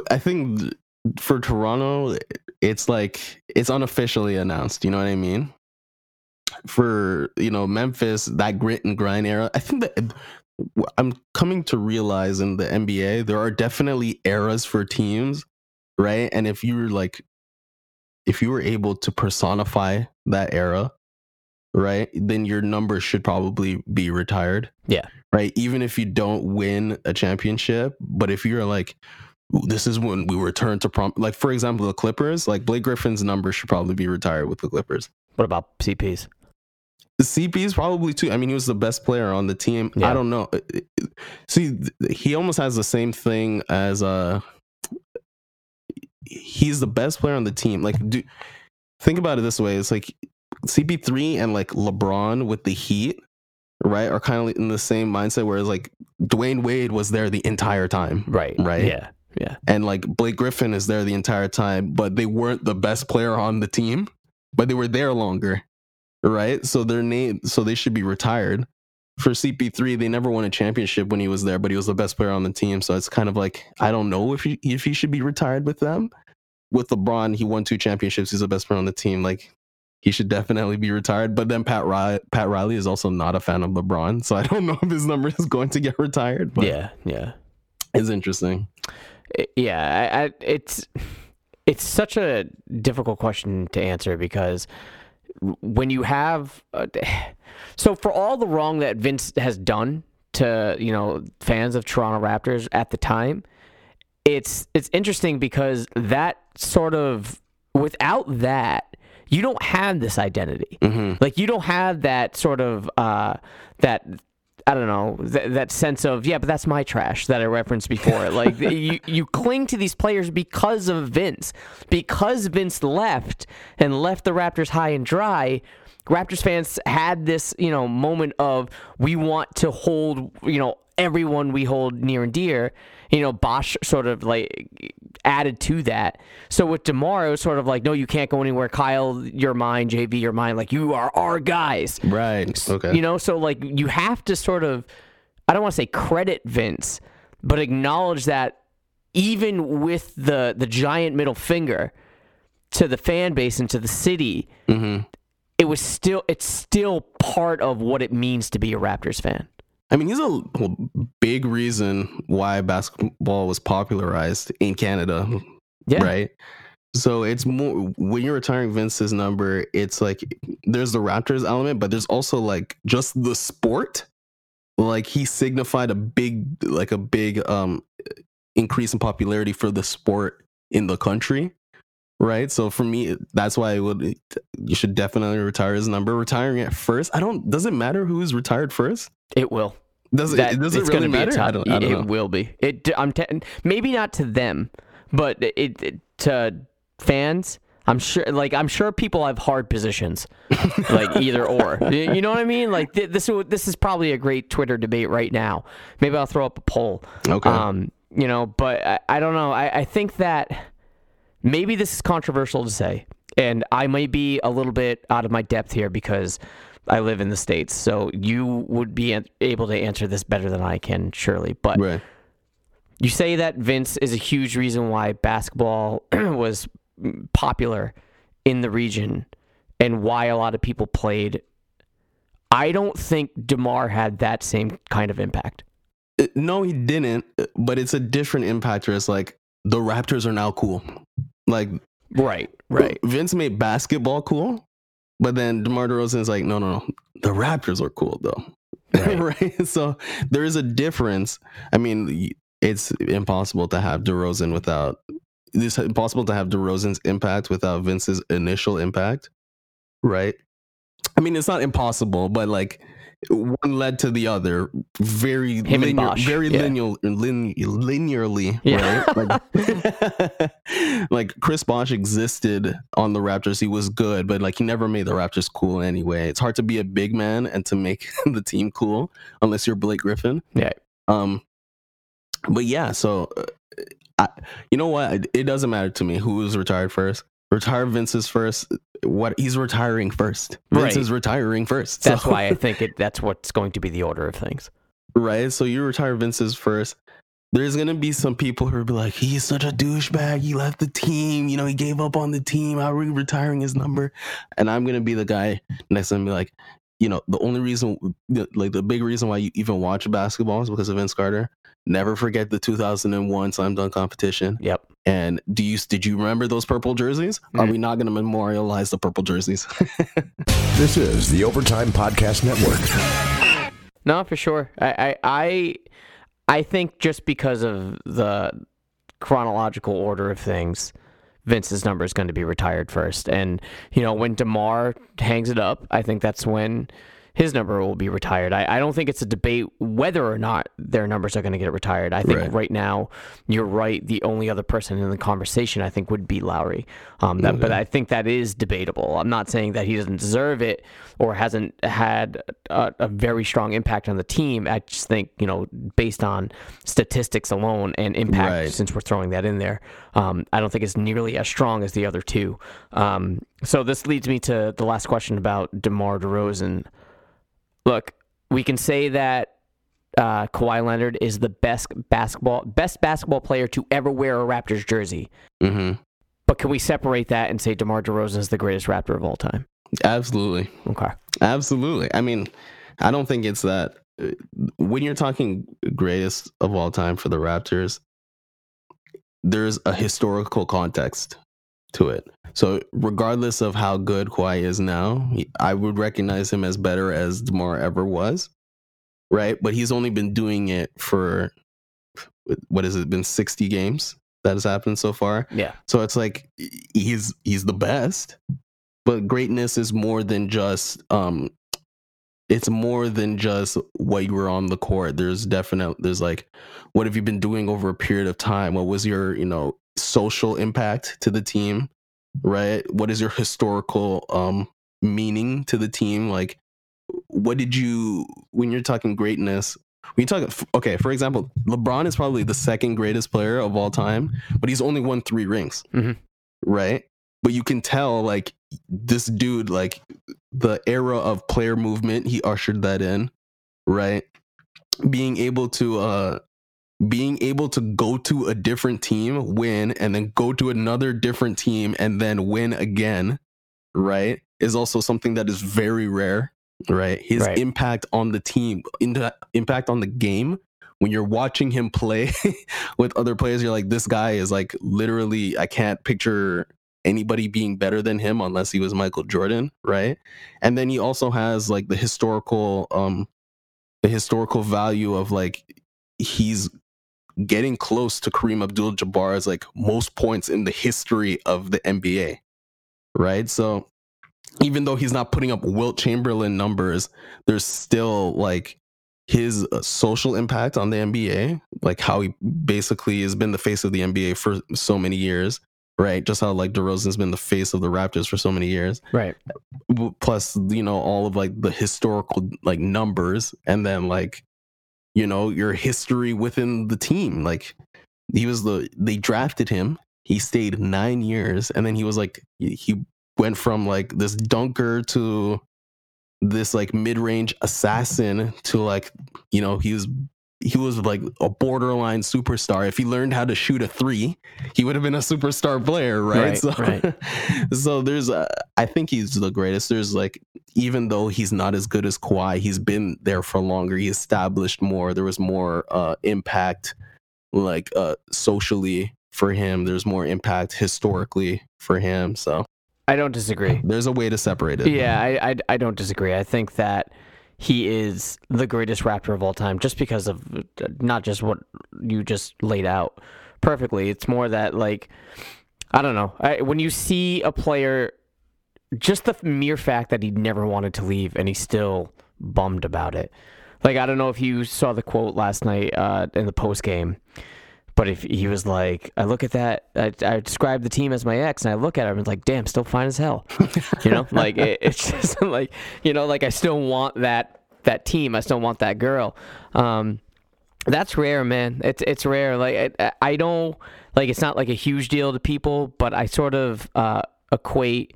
I think th- for Toronto, it's like it's unofficially announced. You know what I mean? For you know Memphis, that grit and grind era. I think that I'm coming to realize in the NBA there are definitely eras for teams, right? And if you're like, if you were able to personify that era, right, then your number should probably be retired. Yeah. Right. Even if you don't win a championship, but if you're like, this is when we return to prom, like for example, the Clippers, like Blake Griffin's number should probably be retired with the Clippers. What about CPs? The is probably too. I mean, he was the best player on the team. Yeah. I don't know. See, he almost has the same thing as uh he's the best player on the team. Like, do think about it this way: it's like CP3 and like LeBron with the Heat, right, are kind of in the same mindset. Whereas like Dwyane Wade was there the entire time, Right. Right. Yeah. Yeah. and like Blake Griffin is there the entire time, but they weren't the best player on the team, but they were there longer, right? So their name, so they should be retired. For CP3, they never won a championship when he was there, but he was the best player on the team. So it's kind of like I don't know if he if he should be retired with them. With LeBron, he won two championships. He's the best player on the team. Like he should definitely be retired. But then Pat Riley, Pat Riley is also not a fan of LeBron, so I don't know if his number is going to get retired. But yeah. Yeah. it's interesting. Yeah, I, I, it's it's such a difficult question to answer because when you have uh, so for all the wrong that Vince has done to you know fans of Toronto Raptors at the time, it's it's interesting because that sort of without that you don't have this identity. hmm Like you don't have that sort of uh, that I don't know th- that sense of yeah, but that's my trash that I referenced before. like you you cling to these players because of Vince, because Vince left and left the Raptors high and dry. Raptors fans had this you know moment of we want to hold you know everyone we hold near and dear. You know, Bosh sort of like added to that. So with Demar, it was sort of like, no, you can't go anywhere. Kyle, you're mine. JV, you're mine. Like you are our guys. Right. Okay. You know, so like you have to sort of, I don't want to say credit Vince, but acknowledge that even with the the giant middle finger to the fan base and to the city, hmm it was still it's still part of what it means to be a Raptors fan. I mean, he's a big reason why basketball was popularized in Canada, Yeah. right? So it's more when you're retiring Vince's number, it's like there's the Raptors element, but there's also like just the sport. Like he signified a big, like a big um increase in popularity for the sport in the country, right? So for me, that's why I would you should definitely retire his number. Retiring it first, I don't. Does it matter who's retired first? It will. Does it? Does it really gonna be a matter? tough- I don't. I don't it know. will be. It. I'm te- maybe not to them, but it, it to fans. I'm sure. Like I'm sure people have hard positions, like either or. You you know what I mean? Like th- this. This is probably a great Twitter debate right now. Maybe I'll throw up a poll. Okay. Um. You know, but I, I don't know. I, I think that maybe this is controversial to say, and I might be a little bit out of my depth here because I live in the states. So you would be able to answer this better than I can, surely. But right. you say that Vince is a huge reason why basketball was popular in the region and why a lot of people played. I don't think DeMar had that same kind of impact. Uh, No, he didn't. uh, But it's a different impact. Where it's like the Raptors are now cool. Like Right, right. Vince made basketball cool, but then DeMar DeRozan's like, no, no, no. The Raptors are cool though. Right. right? So there is a difference. I mean, it's impossible to have DeRozan without. It's impossible to have DeRozan's impact without Vince's initial impact, right? I mean, it's not impossible, but like one led to the other very Him linear, very yeah. linear, lin, linearly, Yeah. right? Like, like Chris Bosh existed on the Raptors. He was good, but like he never made the Raptors cool anyway. It's hard to be a big man and to make the team cool unless you're Blake Griffin. Yeah. Um, but yeah, so uh, I, you know what? It doesn't matter to me who is retired first. Retire Vince's first. What he's retiring first. Vince Right. is retiring first. That's so- why I think it. That's what's going to be the order of things. right? So you retire Vince's first. There's gonna be some people who will be like, he's such a douchebag. He left the team. You know, he gave up on the team. How are we retiring his number? And I'm gonna be the guy next to him, be like, you know, the only reason, like the big reason why you even watch basketball is because of Vince Carter. Never forget the 2001 slam dunk competition. Yep. And do you did you remember those purple jerseys? Are Mm. we not gonna memorialize the purple jerseys? This is the Overtime Podcast Network. No, for sure. I, I, I, I think just because of the chronological order of things, Vince's number is going to be retired first. And you know, when Demar hangs it up, I think that's when his number will be retired. I, I don't think it's a debate whether or not their numbers are going to get retired. I think Right. right. now, you're right. The only other person in the conversation, I think, would be Lowry. Um, that, But I think that is debatable. I'm not saying that he doesn't deserve it or hasn't had a, a very strong impact on the team. I just think, you know, based on statistics alone and impact, Right. since we're throwing that in there, um, I don't think it's nearly as strong as the other two. Um, so this leads me to the last question about DeMar DeRozan. Look, we can say that uh, Kawhi Leonard is the best basketball best basketball player to ever wear a Raptors jersey. hmm But can we separate that and say DeMar DeRozan is the greatest Raptor of all time? Absolutely. Okay. Absolutely. I mean, I don't think it's that. uh, When you're talking greatest of all time for the Raptors, there's a historical context to it. So, regardless of how good Kawhi is now, I would recognize him as better as DeMar ever was, right? But he's only been doing it for what has it been 60 games that has happened so far. Yeah. So it's like he's he's the best, but greatness is more than just um it's more than just what you were on the court. There's definite there's like what have you been doing over a period of time? What was your, you know, social impact to the team? Right? What is your historical um meaning to the team? Like what did you when you're talking greatness when you talk okay for example lebron is probably the second greatest player of all time but he's only won three rings Mhm. right but you can tell like this dude like the era of player movement he ushered that in right being able to uh being able to go to a different team win and then go to another different team and then win again right is also something that is very rare right his Right. impact on the team into impact on the game when you're watching him play with other players you're like this guy is like literally i can't picture anybody being better than him unless he was michael jordan right and then he also has like the historical um the historical value of like he's getting close to Kareem Abdul-Jabbar's like most points in the history of the NBA. Right? So even though he's not putting up Wilt Chamberlain numbers, there's still like his uh, social impact on the NBA, like how he basically has been the face of the NBA for so many years, right? Just how like DeRozan's been the face of the Raptors for so many years Right. plus you know all of like the historical like numbers and then like you know your history within the team like he was the they drafted him he stayed nine years and then he was like he went from like this dunker to this like mid-range assassin to like you know he was he was like a borderline superstar if he learned how to shoot a three he would have been a superstar player right, Right, so right. so there's a, I think he's the greatest. There's like even though he's not as good as Kawhi, he's been there for longer. He established more. There was more uh impact like uh socially for him. There's more impact historically for him. So I don't disagree. there's a way to separate it. Yeah, I, I, I don't disagree. I think that he is the greatest Raptor of all time just because of not just what you just laid out perfectly. It's more that, like, I don't know. I, when you see a player, just the mere fact that he never wanted to leave and he's still bummed about it. Like, I don't know if you saw the quote last night uh, in the post game. But if he was like, I look at that, I, I describe the team as my ex, and I look at him and like, damn, still fine as hell. You know, like it, it's just like, you know, like I still want that that team. I still want that girl. Um, That's rare, man. It's it's rare. Like I, I don't like it's not like a huge deal to people, but I sort of uh, equate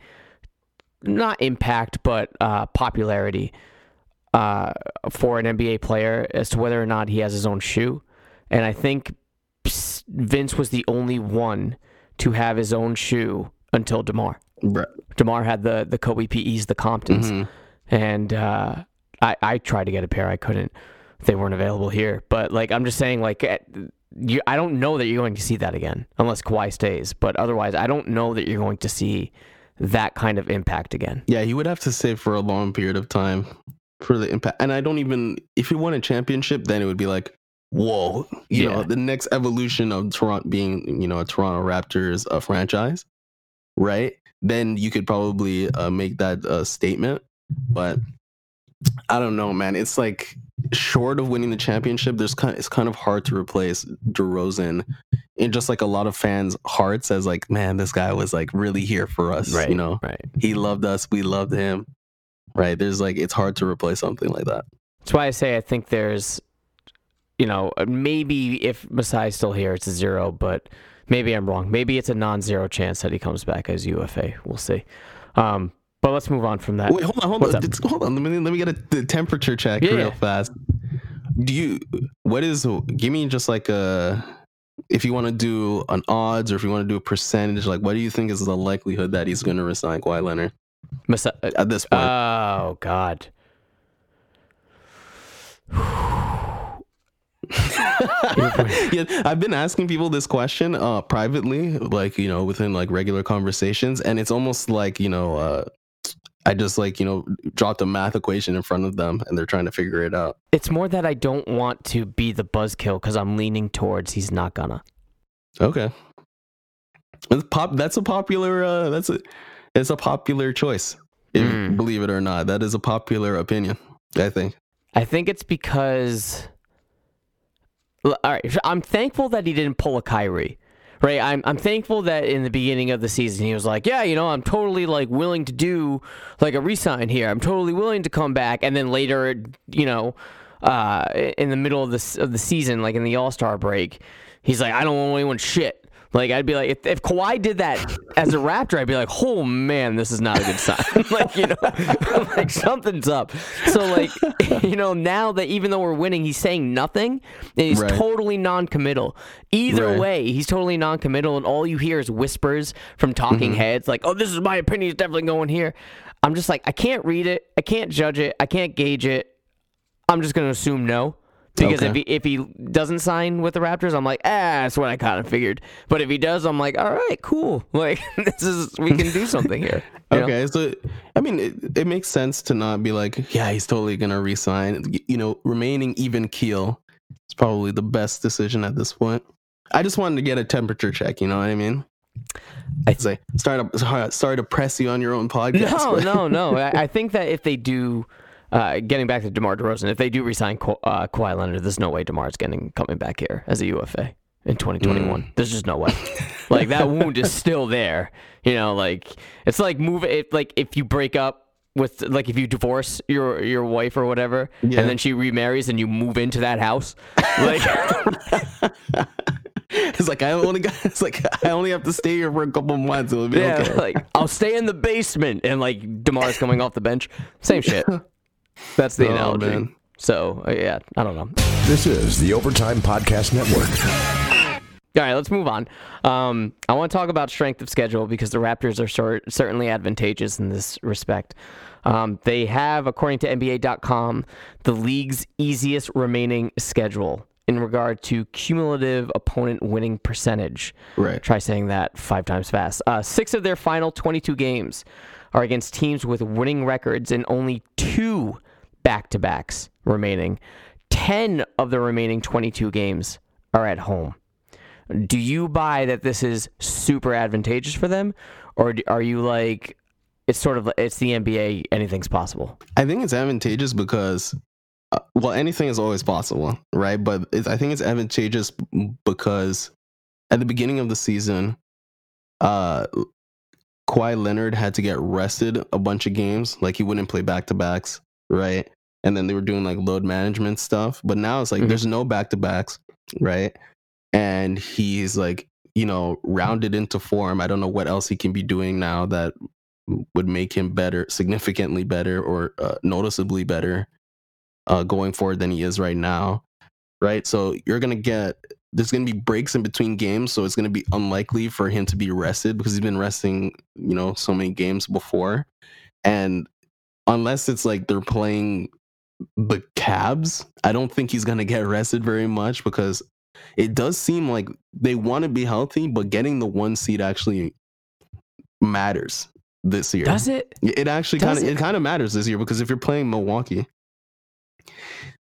not impact but uh, popularity uh, for an NBA player as to whether or not he has his own shoe. And I think Vince was the only one to have his own shoe until Demar. Right. Demar had the the Kobe PEs, the Comptons, Mhm. and uh, I I tried to get a pair. I couldn't. They weren't available here. But like I'm just saying, like at, you, I don't know that you're going to see that again unless Kawhi stays. But otherwise, I don't know that you're going to see that kind of impact again. Yeah, he would have to stay for a long period of time for the impact. And I don't even if he won a championship, then it would be like, whoa, you know, the next evolution of Toronto being, you know, a Toronto Raptors uh, franchise, right? Then you could probably uh, make that uh, statement. But I don't know, man. It's like short of winning the championship, there's kind it's kind of hard to replace DeRozan in just like a lot of fans' hearts as like, man, this guy was like really here for us, you know right. he loved us we loved him right there's like it's hard to replace something like that That's why I say I think there's, you know, maybe if Masai's still here, it's a zero, but maybe I'm wrong. Maybe it's a non-zero chance that he comes back as UFA. We'll see. Um, but let's move on from that. wait hold on hold What's on? Hold on let me let me get a the temperature check Yeah, real yeah. fast do you what is give me just like a if you want to do an odds or if you want to do a percentage like what do you think is the likelihood that he's going to resign Kawhi Leonard Masai, at this point oh God. yeah, I've been asking people this question uh privately, like you know, within like regular conversations, and it's almost like you know, uh I just like you know dropped a math equation in front of them, and they're trying to figure it out. It's more that I don't want to be the buzzkill because I'm leaning towards he's not gonna. Okay, it's pop. That's a popular. uh That's a. It's a popular choice. If, Mm. Believe it or not, that is a popular opinion. I think. I think it's because. All right, I'm thankful that he didn't pull a Kyrie. Right, I'm I'm thankful that in the beginning of the season he was like, yeah, you know, I'm totally like willing to do like a resign here. I'm totally willing to come back, and then later, you know, uh, in the middle of this of the season, like in the All Star break, he's like, I don't want anyone shit. Like I'd be like, if, if Kawhi did that as a Raptor, I'd be like, oh man, this is not a good sign. like you know, like something's up. So like, you know, now that even though we're winning, he's saying nothing, and he's Right. totally non-committal. Either Right. way, he's totally non-committal, and all you hear is whispers from talking mm-hmm. heads, like, "Oh, this is my opinion. It's definitely going here." I'm just like, I can't read it, I can't judge it, I can't gauge it. I'm just gonna assume no. Because if he if he doesn't sign with the Raptors, I'm like, ah, that's what I kind of figured. But if he does, I'm like, all right, cool. Like this is we can do something here. you know? Okay, so I mean, it, it makes sense to not be like, yeah, he's totally gonna resign. You know, remaining even keel is probably the best decision at this point. I just wanted to get a temperature check. You know what I mean? I- say start to sorry to press you on your own podcast. No, no, no. I, I think that if they do, uh, getting back to DeMar DeRozan, if they do resign Ka- uh, Kawhi Leonard, there's no way DeMar's getting coming back here as a UFA in 2021. Mm. There's just no way. like that wound is still there. You know, like it's like move it. Like if you break up with, like if you divorce your your wife or whatever, Yeah. and then she remarries and you move into that house, like. It's like I only got. It's like I only have to stay here for a couple months. It'll be Yeah, okay. like I'll stay in the basement, and like Demar's coming off the bench. Same shit. That's the Oh, analogy. man. So uh, yeah, I don't know. This is the Overtime Podcast Network. All right, let's move on. Um, I want to talk about strength of schedule because the Raptors are sor- certainly advantageous in this respect. Um, they have, according to NBA.com, the league's easiest remaining schedule in regard to cumulative opponent winning percentage. Right. Try saying that five times fast. Uh, six of their final 22 games are against teams with winning records and only two back to backs remaining. 10 of the remaining 22 games are at home. Do you buy that this is super advantageous for them? Or are you like, it's sort of, it's the NBA, anything's possible? I think it's advantageous because, uh, well, anything is always possible, right? But I think it's advantageous because at the beginning of the season, uh, Kawhi Leonard had to get rested a bunch of games, like he wouldn't play back to backs, right? and then they were doing like load management stuff. But now it's like Mhm. there's no back to backs, right? And he's like, you know, rounded into form. I don't know what else he can be doing now that would make him better, significantly better, or uh, noticeably better uh, going forward than he is right now, right? So you're gonna get there's gonna be breaks in between games, so it's gonna be unlikely for him to be rested because he's been resting, you know, so many games before, and unless it's like they're playing the Cavs, I don't think he's gonna get rested very much because it does seem like they want to be healthy, but getting the one seed actually matters this year. Does it? It actually kind of it? it kind of matters this year because if you're playing Milwaukee,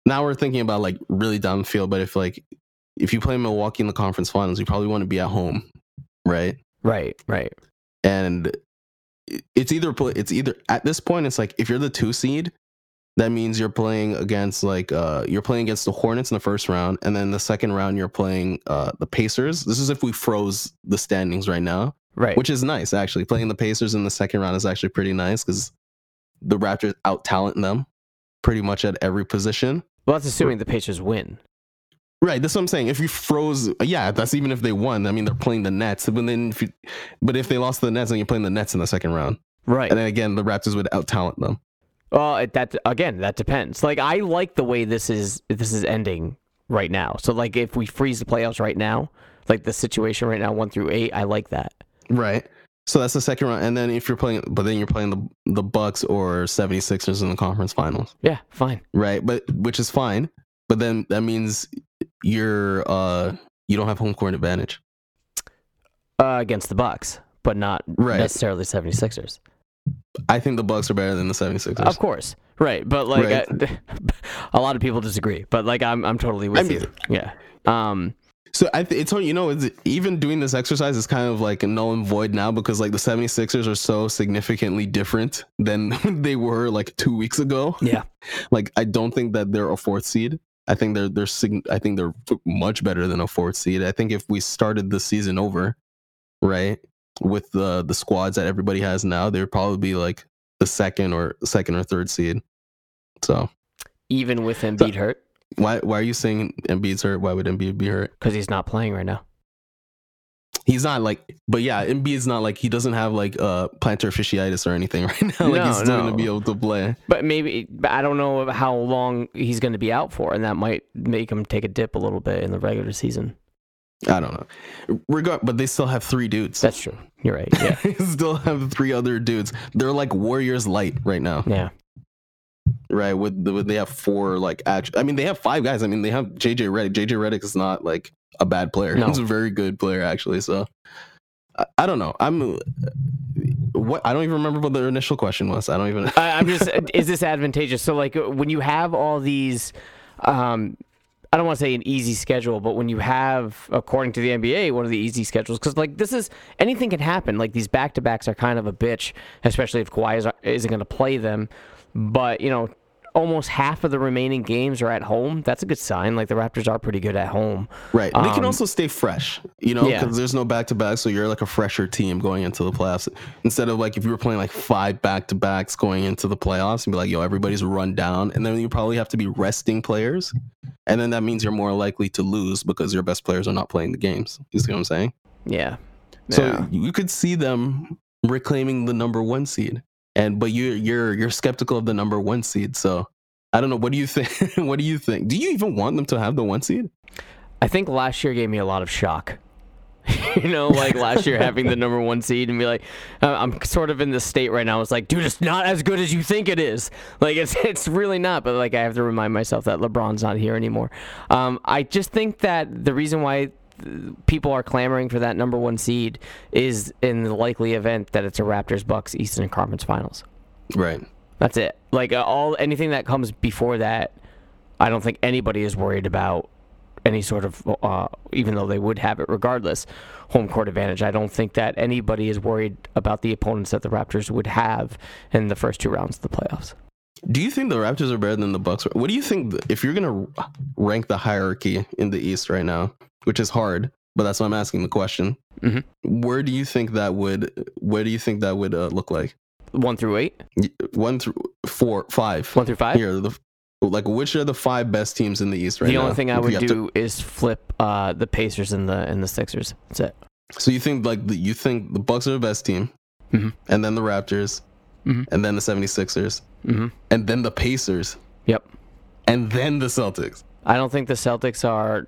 now we're thinking about like really down the field. But if like if you play Milwaukee in the conference finals, you probably want to be at home, right? Right, right. And it's either it's either at this point it's like if you're the two seed, that means you're playing against like uh you're playing against the Hornets in the first round, and then the second round you're playing uh the Pacers. This is if we froze the standings right now Right. which is nice actually. Playing the Pacers in the second round is actually pretty nice because the Raptors out talent them pretty much at every position. well, that's assuming the Pacers win. Right, that's what I'm saying. If you froze, yeah, that's even if they won. I mean, they're playing the Nets, but then if you, but if they lost to the Nets, then you're playing the Nets in the second round, Right. and then again, the Raptors would out talent them. Well, that again, that depends. Like I like the way this is this is ending right now. So like if we freeze the playoffs right now, like the situation right now, one through eight, I like that. Right. So that's the second round, and then if you're playing, but then you're playing the the Bucks or 76ers in the conference finals. Yeah, fine. right but which is fine but then that means you're uh you don't have home court advantage Uh, against the Bucks, but not Right. necessarily 76ers. i think the bucks are better than the 76ers Of course. Right, but like Right. I- a lot of people disagree, but like I'm I'm totally with I mean- you. Yeah. Um so i th- it's you know it's, even doing this exercise is kind of like null and void now because like the 76ers are so significantly different than they were like two weeks ago yeah. like i don't think that they're a fourth seed i think they're they're sig- i think they're much better than a fourth seed. I think if we started the season over right with the the squads that everybody has now they'd probably be like the second or second or third seed. So. Even with Embiid hurt? why why are you saying Embiid's hurt? Why would Embiid be hurt? Cuz he's not playing right now. He's not like but yeah Embiid's not like he doesn't have like uh plantar fasciitis or anything right now like No, he's still no. gonna be able to play But maybe but I don't know how long he's going to be out for and that might make him take a dip a little bit in the regular season. I don't know regard but they still have three dudes That's true. You're right. Yeah. still have three other dudes. They're like Warriors light right now, yeah. Right? With, the, with they have four like act- I mean, they have five guys. I mean, they have JJ Redick. JJ Redick is not like a bad player. No. He's a very good player actually. So I, I don't know. I'm what I don't even remember what the initial question was. I don't even. I, I'm just, is this advantageous? So, like, when you have all these, um, I don't want to say an easy schedule, but when you have, according to the NBA, one of the easy schedules, because like this is anything can happen. Like these back to backs are kind of a bitch, especially if Kawhi is, isn't going to play them. But you know, almost half of the remaining games are at home. That's a good sign. Like the Raptors are pretty good at home. Right. they can Um, also stay fresh, you know, yeah. because there's no back to back. So you're like a fresher team going into the playoffs. Instead of like if you were playing like five back to backs going into the playoffs and be like, yo, everybody's run down. And then you probably have to be resting players. And then that means you're more likely to lose because your best players are not playing the games. You see what I'm saying? Yeah. So Yeah. you could see them reclaiming the number one seed. And but you're you're you're skeptical of the number one seed. So I don't know. What do you think? what do you think? Do you even want them to have the one seed? I think last year gave me a lot of shock. you know, like last year having the number one seed and be like, I'm sort of in this state right now. It's like, dude, it's not as good as you think it is. Like, it's it's really not. But like, I have to remind myself that LeBron's not here anymore. Um, I just think that the reason why people are clamoring for that number one seed is in the likely event that it's a Raptors Bucks Eastern Conference Finals. Right. That's it. Like uh, all anything that comes before that, I don't think anybody is worried about any sort of, uh, even though they would have it regardless, home court advantage. I don't think that anybody is worried about the opponents that the Raptors would have in the first two rounds of the playoffs. Do you think the Raptors are better than the Bucks? What do you think if you're gonna rank the hierarchy in the East right now, which is hard, but that's why I'm asking the question. Mhm. Where do you think that would? Where do you think that would uh, look like? One through eight, One through four, five. one through five. Here, the Like, which are the five best teams in the East right now? the now? only thing I would have to- do is flip uh, the Pacers and the and the Sixers. That's it. so you think like the, you think the Bucks are the best team, Mhm. and then the Raptors, Mhm. and then the 76ers, hmm and then the Pacers, Yep. and then the Celtics. I don't think the Celtics are.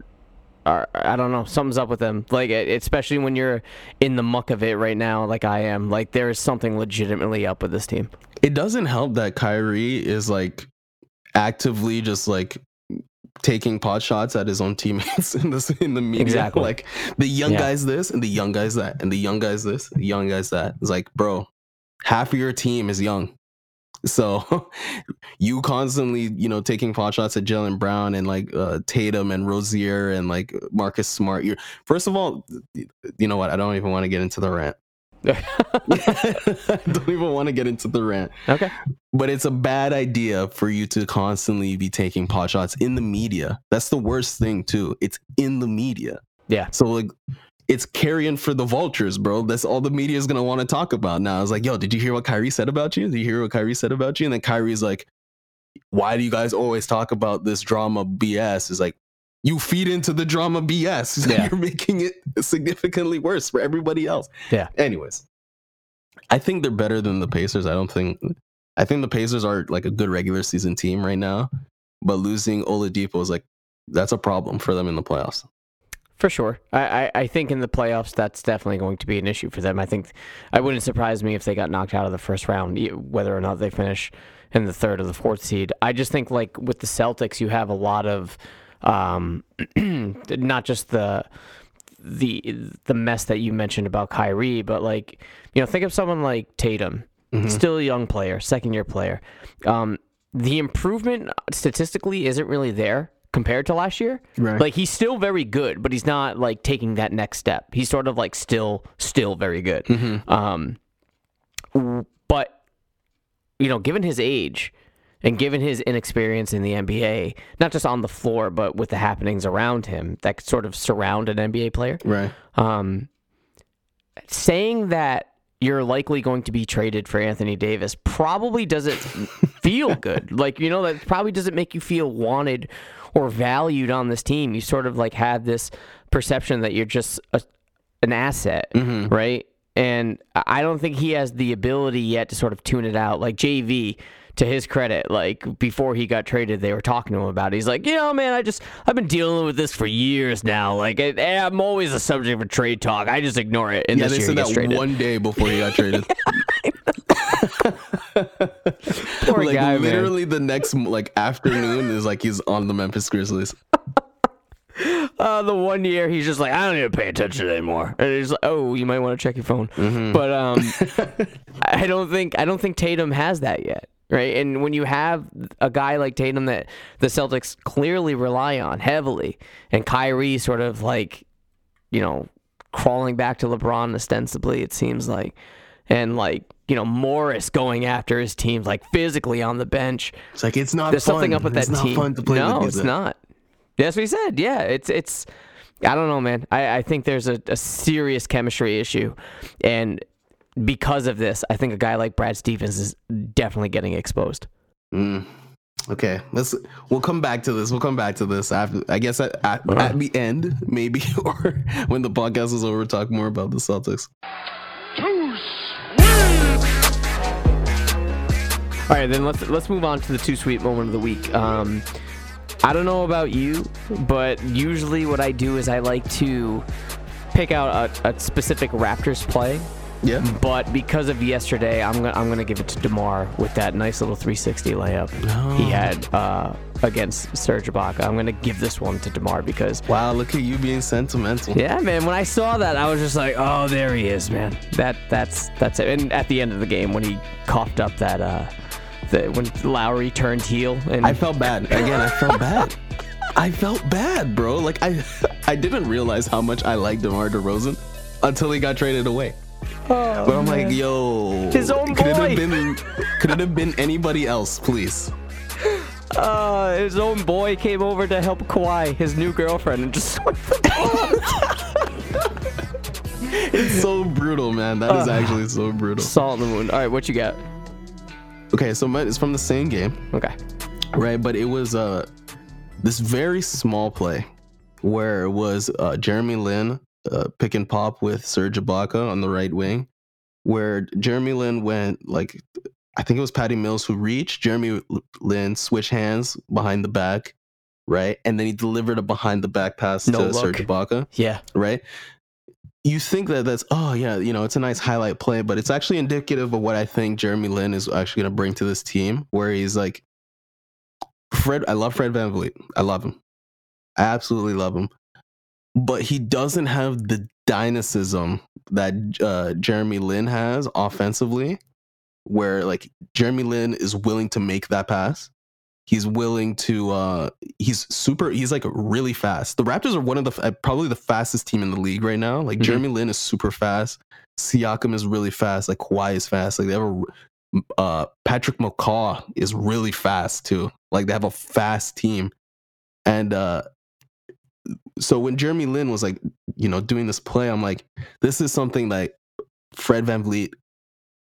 Are, I don't know. Something's up with them. Like, especially when you're in the muck of it right now, like I am. Like, there is something legitimately up with this team. It doesn't help that Kyrie is like actively just like taking pot shots at his own teammates in this in the media. Exactly. Like the young Yeah. guys this and the young guys that and the young guys this, the young guys that. It's like, bro, half of your team is young. So you constantly, you know, taking pot shots at Jaylen Brown and like uh, Tatum and Rozier and like Marcus Smart. You're first of all, you know what? I don't even want to get into the rant. I don't even want to get into the rant. okay. But it's a bad idea for you to constantly be taking pot shots in the media. That's the worst thing too. It's in the media. Yeah. So like it's carrying for the vultures, bro. That's all the media is gonna want to talk about now. I was like, yo, did you hear what Kyrie said about you? Did you hear what Kyrie said about you? And then Kyrie's like, why do you guys always talk about this drama BS? Is like, you feed into the drama BS. Yeah. You're making it significantly worse for everybody else. Yeah. Anyways, I think they're better than the Pacers. I don't think. I think the Pacers are like a good regular season team right now, but losing Oladipo is like that's a problem for them in the playoffs. For sure. I, I, I think in the playoffs, that's definitely going to be an issue for them. I think I wouldn't surprise me if they got knocked out of the first round, whether or not they finish in the third or the fourth seed. I just think, like, with the Celtics, you have a lot of um, not just the the the mess that you mentioned about Kyrie, but like you know, think of someone like Tatum, still a young player, second year player. Um, the improvement statistically isn't really there compared to last year. Right. Like he's still very good, but he's not like taking that next step. He's sort of like still still very good. Um, but you know, given his age and given his inexperience in the NBA, not just on the floor, but with the happenings around him that sort of surround an NBA player, Right. um, saying that you're likely going to be traded for Anthony Davis probably doesn't feel good. Like, you know, that probably doesn't make you feel wanted or valued on this team. You sort of like have this perception that you're just a, an asset, mm-hmm. right? And I don't think he has the ability yet to sort of tune it out. Like JV, to his credit, like before he got traded, they were talking to him about it. He's like, you know, man, I just I've been dealing with this for years now. Like, I, I'm always a subject for trade talk. I just ignore it. And Yeah, this they said that traded. one day before he got traded. Poor like guy, man. literally the next like afternoon is like he's on the Memphis Grizzlies. Uh, the one year he's just like, I don't even pay attention anymore. And he's like, oh, you might want to check your phone. Mm-hmm. But um, I don't think I don't think Tatum has that yet, right? And when you have a guy like Tatum that the Celtics clearly rely on heavily, and Kyrie sort of like, you know, crawling back to LeBron ostensibly, it seems like, and like. You know Morris going after his team like physically on the bench. It's like it's not There's fun. something up with it's that not team. fun to play no, with it's these- not. That's what he said. Yeah, it's it's. I don't know, man. I, I think there's a, a serious chemistry issue, and because of this, I think a guy like Brad Stevens is definitely getting exposed. Mm. Okay, let's. We'll come back to this. We'll come back to this after. I guess at, at, at the end, maybe, or when the podcast is over, talk more about the Celtics. All right, then let's let's move on to the too sweet moment of the week. Um, I don't know about you, but usually what I do is I like to pick out a, a specific Raptors play Yeah. But because of yesterday, I'm gonna I'm gonna give it to Demar with that nice little 360 layup he had uh, against Serge Ibaka. I'm gonna give this one to Demar because Wow, look at you being sentimental. yeah, man. When I saw that, I was just like, oh, there he is, man. That that's that's it. And at the end of the game, when he coughed up that uh, the, when Lowry turned heel and I felt bad. Again, I felt bad. I felt bad, bro. Like I, I didn't realize how much I liked DeMar DeRozan until he got traded away. But I'm like, yo, His own could it have been, could it have been anybody else, please? uh, his own boy came over to help Kawhi, his new girlfriend, and just swiped the ball. It's so brutal, man. That is actually so brutal. Salt in the wound. All right, what you got? Okay, so mine is from the same game. Okay. right? But it was uh this very small play where it was uh, Jeremy Lin uh, pick and pop with Serge Ibaka on the right wing, where Jeremy Lin went like I think it was Patty Mills who reached. Jeremy Lin switched hands behind the back, right, and then he delivered a behind the back pass No to look. Serge Ibaka Yeah. right? You think that that's oh yeah, you know, it's a nice highlight play, but it's actually indicative of what I think Jeremy Lin is actually going to bring to this team, where he's like, Fred. I love Fred VanVleet. I love him. I absolutely love him, but he doesn't have the dynamism that uh, Jeremy Lin has offensively, where like Jeremy Lin is willing to make that pass. He's willing to. uh He's super. He's like really fast. The Raptors are one of the uh, probably the fastest team in the league right now. Like Mhm. Jeremy Lin is super fast. Siakam is really fast. Like Kawhi is fast. Like they have a. Uh, Patrick McCaw is really fast too. Like they have a fast team, and uh so when Jeremy Lin was like, you know, doing this play, I'm like, this is something that Fred VanVleet.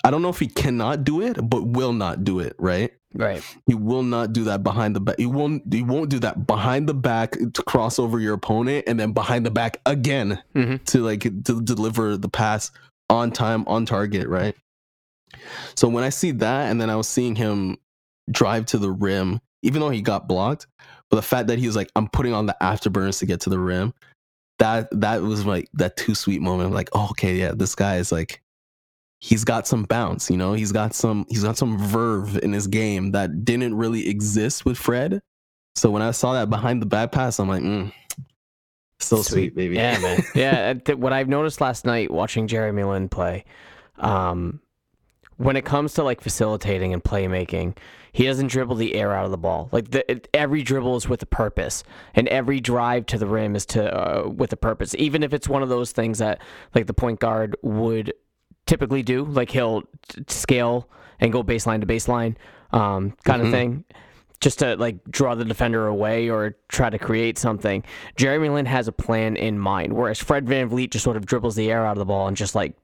I don't know if he cannot do it, but will not do it. Right? Right. He will not do that behind the back. He won't. He won't do that behind the back to cross over your opponent and then behind the back again Mhm. to like to deliver the pass on time, on target. Right. So when I see that, and then I was seeing him drive to the rim, even though he got blocked, but the fact that he was like, "I'm putting on the afterburners to get to the rim," that that was like that too sweet moment. I'm like, oh, okay, yeah, this guy is like, he's got some bounce, you know, he's got some he's got some verve in his game that didn't really exist with Fred. So when I saw that behind the back pass, I'm like, mm, so sweet, baby. Yeah, man. yeah. th- what I've noticed last night watching Jeremy Lin play, um, when it comes to like facilitating and playmaking, he doesn't dribble the air out of the ball. Like the, every dribble is with a purpose, and every drive to the rim is to uh, with a purpose. Even if it's one of those things that like the point guard would typically do, like he'll t- scale and go baseline to baseline, um, kind Mhm. of thing just to like draw the defender away or try to create something. Jeremy Lin has a plan in mind, whereas Fred VanVleet just sort of dribbles the air out of the ball and just like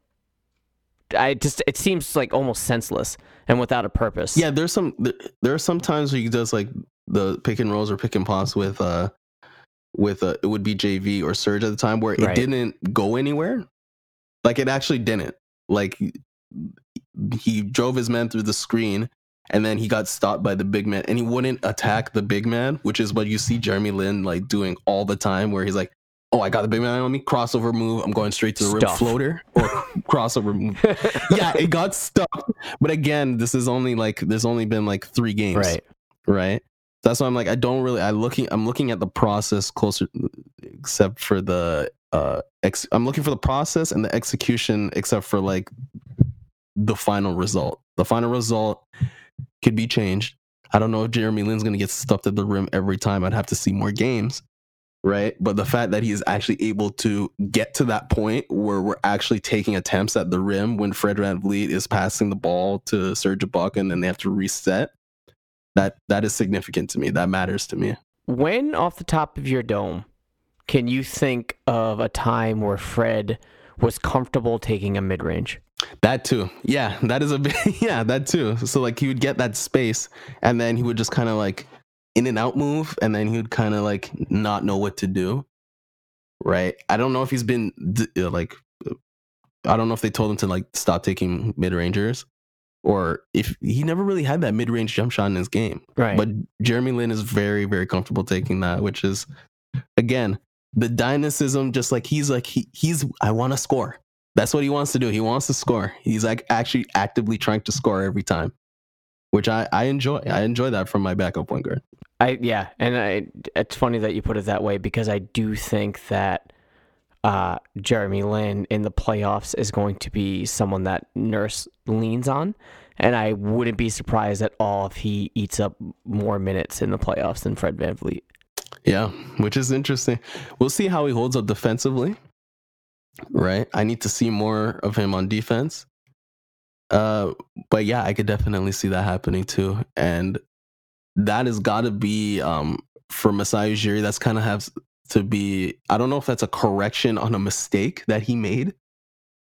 I just it seems like almost senseless and without a purpose. Yeah, there's some there, are some times where he does like the pick and rolls or pick and pops with uh with uh it would be JV or Serge at the time where it Right. didn't go anywhere. Like it actually didn't. Like he drove his man through the screen and then he got stopped by the big man and he wouldn't attack the big man, which is what you see Jeremy Lin like doing all the time where he's like, Oh, I got the big man on me, crossover move, I'm going straight to the rim floater or crossover move. yeah, it got stuck. But again, this is only like there's only been like three games, right. right? That's why I'm like I don't really I looking I'm looking at the process closer, except for the uh ex, I'm looking for the process and the execution, except for like the final result. The final result could be changed. I don't know if Jeremy Lin's gonna get stuffed at the rim every time. I'd have to see more games, right? But the fact that he is actually able to get to that point where we're actually taking attempts at the rim when Fred VanVleet is passing the ball to Serge Ibaka and then they have to reset. That that is significant to me. That matters to me. When off the top of your dome, can you think of a time where Fred was comfortable taking a mid range? That too. Yeah, that is a bit. Yeah, that too. So like he would get that space, and then he would just kind of like in and out move, and then he would kind of like not know what to do. Right. I don't know if he's been uh, like. uh, I don't know if they told him to like stop taking mid rangers, or if he never really had that mid range jump shot in his game. Right. But Jeremy Lin is very, very comfortable taking that, which is again the dynamism. Just like he's like he he's I want to score. That's what he wants to do. He wants to score. He's like actually actively trying to score every time, which I I enjoy. I enjoy that from my backup point guard. I yeah, and I it's funny that you put it that way because I do think that uh, Jeremy Lin in the playoffs is going to be someone that Nurse leans on, and I wouldn't be surprised at all if he eats up more minutes in the playoffs than Fred VanVleet. Yeah, which is interesting. We'll see how he holds up defensively. Right. I need to see more of him on defense. Uh, but yeah, I could definitely see that happening too. And that has got to be um for Masai Ujiri. That's kind of has to be. I don't know if that's a correction on a mistake that he made,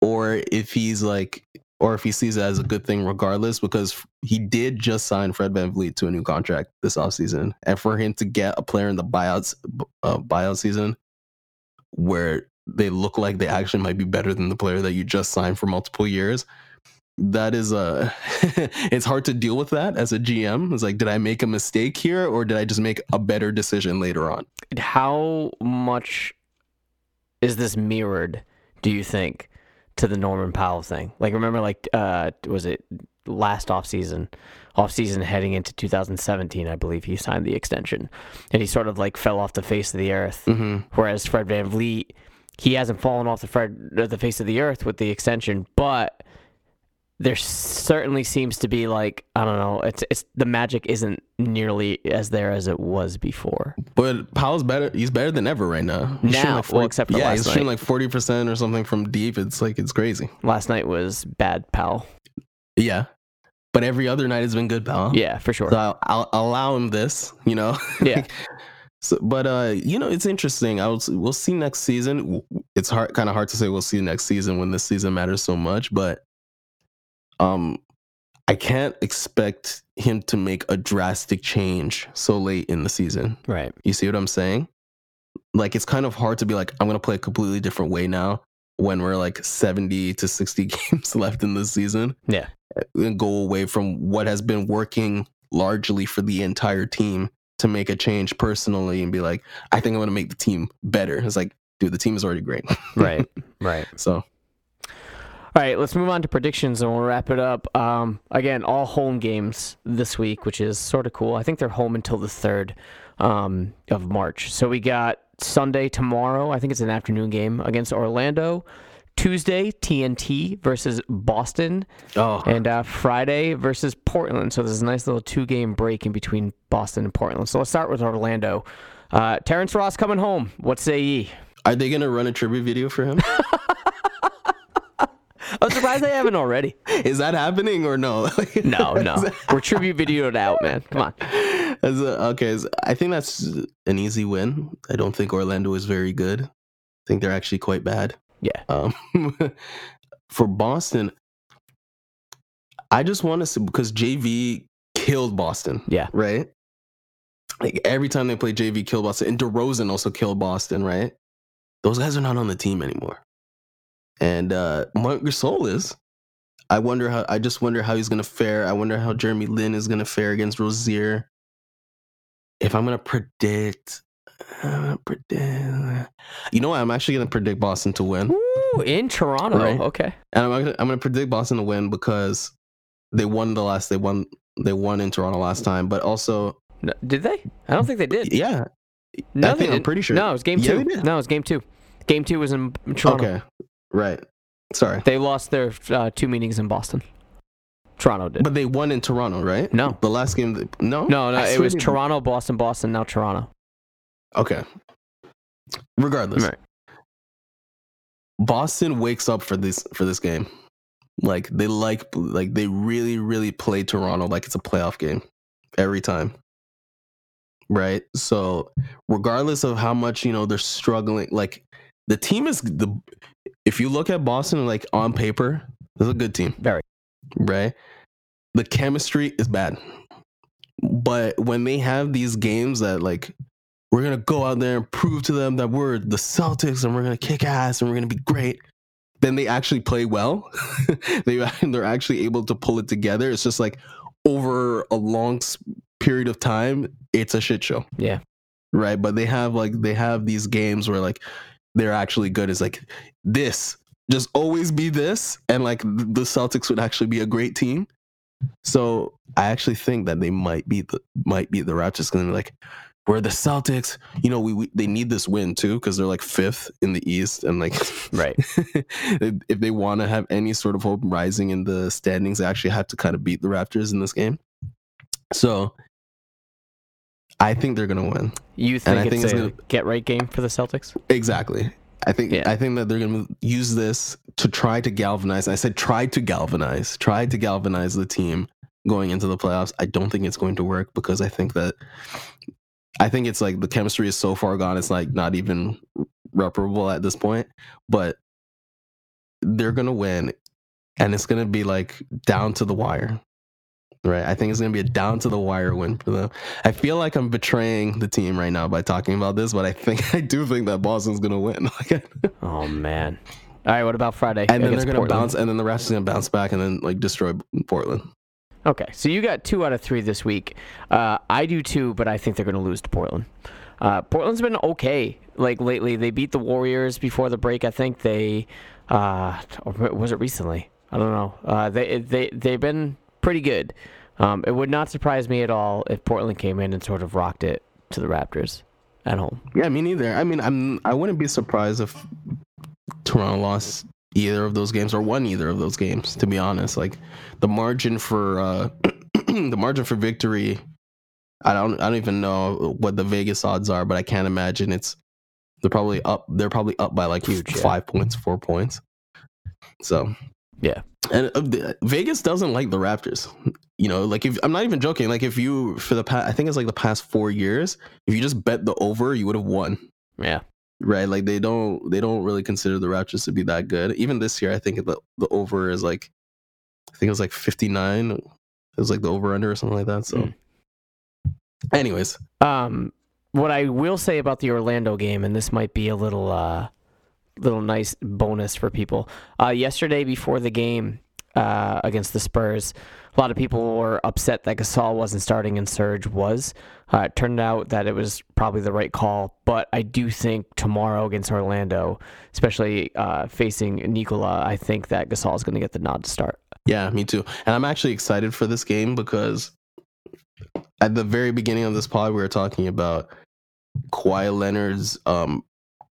or if he's like, or if he sees it as a good thing regardless, because he did just sign Fred VanVleet to a new contract this offseason. And for him to get a player in the buyouts uh, buyout season where they look like they actually might be better than the player that you just signed for multiple years, that is a it's hard to deal with that as a GM. It's like, did I make a mistake here or did I just make a better decision later on? How much is this mirrored, do you think, to the Norman Powell thing? Like remember like uh was it last offseason? Offseason heading into 2017, I believe he signed the extension. And he sort of like fell off the face of the earth. Mm-hmm. Whereas Fred VanVleet, he hasn't fallen off the Fred the face of the earth with the extension, but there certainly seems to be like I don't know. It's it's the magic isn't nearly as there as it was before. But Powell's better. He's better than ever right now. He's Now, like well, except for yeah, last he's night. shooting like forty percent or something from deep. It's like it's crazy. Last night was bad, pal. Yeah, but every other night has been good, pal. Yeah, for sure. So I'll, I'll allow him this. You know. Yeah. So, but uh, you know, it's interesting. I will. We'll see next season. It's hard, kind of hard to say we'll see next season when this season matters so much. But um, I can't expect him to make a drastic change so late in the season. Right. You see what I'm saying? Like it's kind of hard to be like, I'm gonna play a completely different way now when we're like 70 to 60 games left in the season. Yeah. And go away from what has been working largely for the entire team to make a change personally and be like, I think I'm gonna make the team better. It's like, dude, the team is already great. Right. right. so All right, let's move on to predictions and we'll wrap it up. Um, again, all home games this week, which is sort of cool. I think they're home until the 3rd um, of March. So we got Sunday tomorrow. I think it's an afternoon game against Orlando. Tuesday, TNT versus Boston. oh And uh, Friday versus Portland. So there's a nice little two game break in between Boston and Portland. So let's start with Orlando. Uh, Terrence Ross coming home. What say ye? are they gonna run a tribute video for him? I'm surprised they haven't already. is that happening or no? No, no. We're tribute videoed out, man. Come on. As a, okay, I think that's an easy win. I don't think Orlando is very good. I think they're actually quite bad. Yeah. Um, for Boston, I just want to see because JV killed Boston. Yeah. Right. Like every time they play JV, killed Boston, and DeRozan also killed Boston. Right. Those guys are not on the team anymore. And uh Marc Gasol is. I wonder how. I just wonder how he's gonna fare. I wonder how Jeremy Lin is gonna fare against Rozier. If I'm gonna predict, I'm gonna predict. You know what? I'm actually gonna predict Boston to win. Ooh, in Toronto. Right. Okay. And I'm gonna, I'm gonna predict Boston to win because they won the last they won they won in Toronto last time, but also No, did they? I don't think they did. yeah. No, I think I'm pretty sure. No, it was game Yeah, two. No, it was game two. Game two was in Toronto. Okay. Right. Sorry. They lost their uh, two meetings in Boston. Toronto did. But they won in Toronto, right? No. The last game no? no, no, I it was. Toronto, Boston, Boston, now Toronto. Okay. Regardless. Right. Boston wakes up for this for this game. Like they like like they really really play Toronto like it's a playoff game every time. Right? So regardless of how much, you know, they're struggling like the team is the if you look at Boston like on paper, it's a good team. Very. Right? The chemistry is bad. But when they have these games that like we're gonna go out there and prove to them that we're the Celtics and we're gonna kick ass and we're gonna be great. Then they actually play well. they they're actually able to pull it together. It's just like over a long period of time, it's a shit show, Yeah. right? But they have like they have these games where like they're actually good. It's like this, just always be this, and like the Celtics would actually be a great team. So I actually think that they might be the might beat the Raptors because like we're the Celtics. You know, we, we they need this win too because they're like fifth in the East and like Right. if they want to have any sort of hope rising in the standings, they actually have to kind of beat the Raptors in this game. So I think they're gonna win. You And I think think it's it's a gonna- get right game for the Celtics? Exactly. I think Yeah. I think that they're gonna use this to try to galvanize. I said try to galvanize, try to galvanize the team going into the playoffs. I don't think it's going to work because I think that I think it's like the chemistry is so far gone. It's like not even reparable at this point. But they're gonna win and it's gonna be like down to the wire. Right, I think it's gonna be a down to the wire win for them. I feel like I'm betraying the team right now by talking about this, but I think I do think that Boston's gonna win. oh man! All right, what about Friday? And then they're gonna Portland? bounce, and then the Raptors gonna bounce back, and then like destroy Portland. Okay, so you got two out of three this week. Uh, I do too, but I think they're gonna lose to Portland. Uh, Portland's been okay like lately. They beat the Warriors before the break. I think they uh, was it recently? I don't know. Uh, they they they've been pretty good. Um, it would not surprise me at all if Portland came in and sort of rocked it to the Raptors at home. Yeah, me neither. I mean, I'm I wouldn't be surprised if Toronto lost either of those games or won either of those games. To be honest, like the margin for uh, the margin for victory, I don't I don't even know what the Vegas odds are, but I can't imagine it's they're probably up. They're probably up by like Huge, five yeah. points, four points. So yeah, and uh, Vegas doesn't like the Raptors. You know, like if I'm not even joking. Like if you for the past, I think it's like the past four years, if you just bet the over, you would have won. Yeah, right. Like they don't they don't really consider the Raptors to be that good. Even this year, I think the the over is like, I think it was like 59. It was like the over under or something like that. So, mm. anyways, um, what I will say about the Orlando game, and this might be a little uh, little nice bonus for people. Uh, yesterday before the game uh, against the Spurs, a lot of people were upset that Gasol wasn't starting and Serge was. Uh, it turned out that it was probably the right call, but I do think tomorrow against Orlando, especially uh, facing Nikola, I think that Gasol is going to get the nod to start. Yeah, me too. And I'm actually excited for this game because at the very beginning of this pod, we were talking about Kawhi Leonard's um,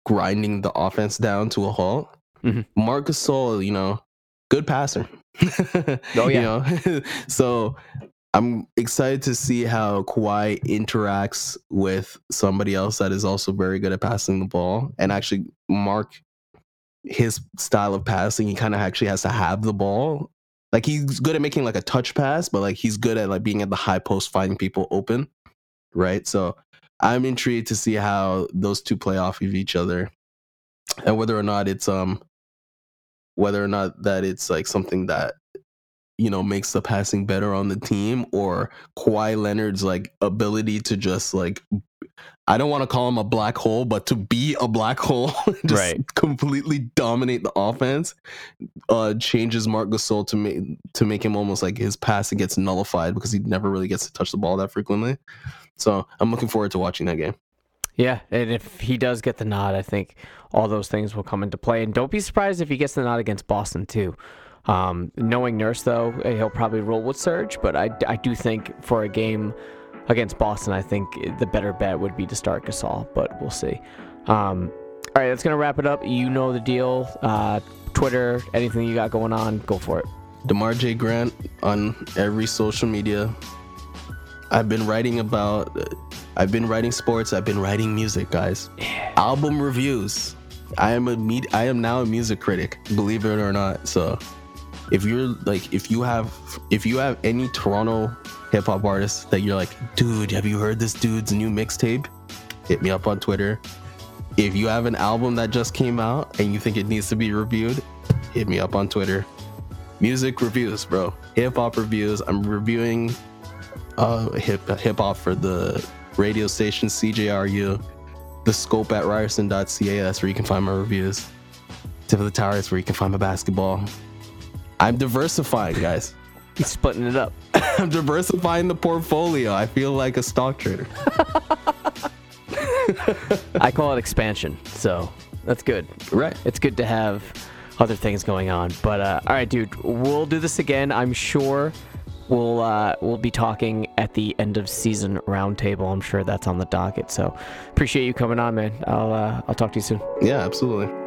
grinding the offense down to a halt. Mm-hmm. Marc Gasol, you know, good passer. oh yeah. You know? so I'm excited to see how Kawhi interacts with somebody else that is also very good at passing the ball and actually Marc his style of passing. He kind of actually has to have the ball. Like he's good at making like a touch pass, but like he's good at like being at the high post, finding people open. Right. So I'm intrigued to see how those two play off of each other, and whether or not it's um, whether or not that it's like something that you know makes the passing better on the team, or Kawhi Leonard's like ability to just like I don't want to call him a black hole, but to be a black hole, just right. completely dominate the offense, uh, changes Marc Gasol to make to make him almost like his passing gets nullified because he never really gets to touch the ball that frequently. So I'm looking forward to watching that game. Yeah, and if he does get the nod, I think all those things will come into play. And don't be surprised if he gets the nod against Boston too. Um, knowing Nurse though, he'll probably roll with Serge, but I, I do think for a game against Boston, I think the better bet would be to start Gasol, but we'll see. Um, all right, that's gonna wrap it up. You know the deal. Uh, Twitter, anything you got going on, go for it. Demar J. Grant on every social media. I've been writing about. I've been writing sports. I've been writing music, guys. Yeah. Album reviews. I am a med- I am now a music critic, believe it or not. So, if you're like, if you have, if you have any Toronto hip hop artists that you're like, dude, have you heard this dude's new mixtape? Hit me up on Twitter. If you have an album that just came out and you think it needs to be reviewed, hit me up on Twitter. Music reviews, bro. Hip hop reviews. I'm reviewing uh, hip hip hop for the radio station CJRU, the scope at ryerson.ca. That's where you can find my reviews. Tip of the tower is where you can find my basketball. I'm diversifying, guys. He's splitting it up. I'm diversifying the portfolio. I feel like a stock trader. I call it expansion. So that's good. Right. It's good to have other things going on. But uh, all right, dude, we'll do this again. I'm sure we'll uh, we'll be talking at the end of season roundtable. I'm sure that's on the docket. So appreciate you coming on, man. I'll uh, I'll talk to you soon. Yeah, absolutely.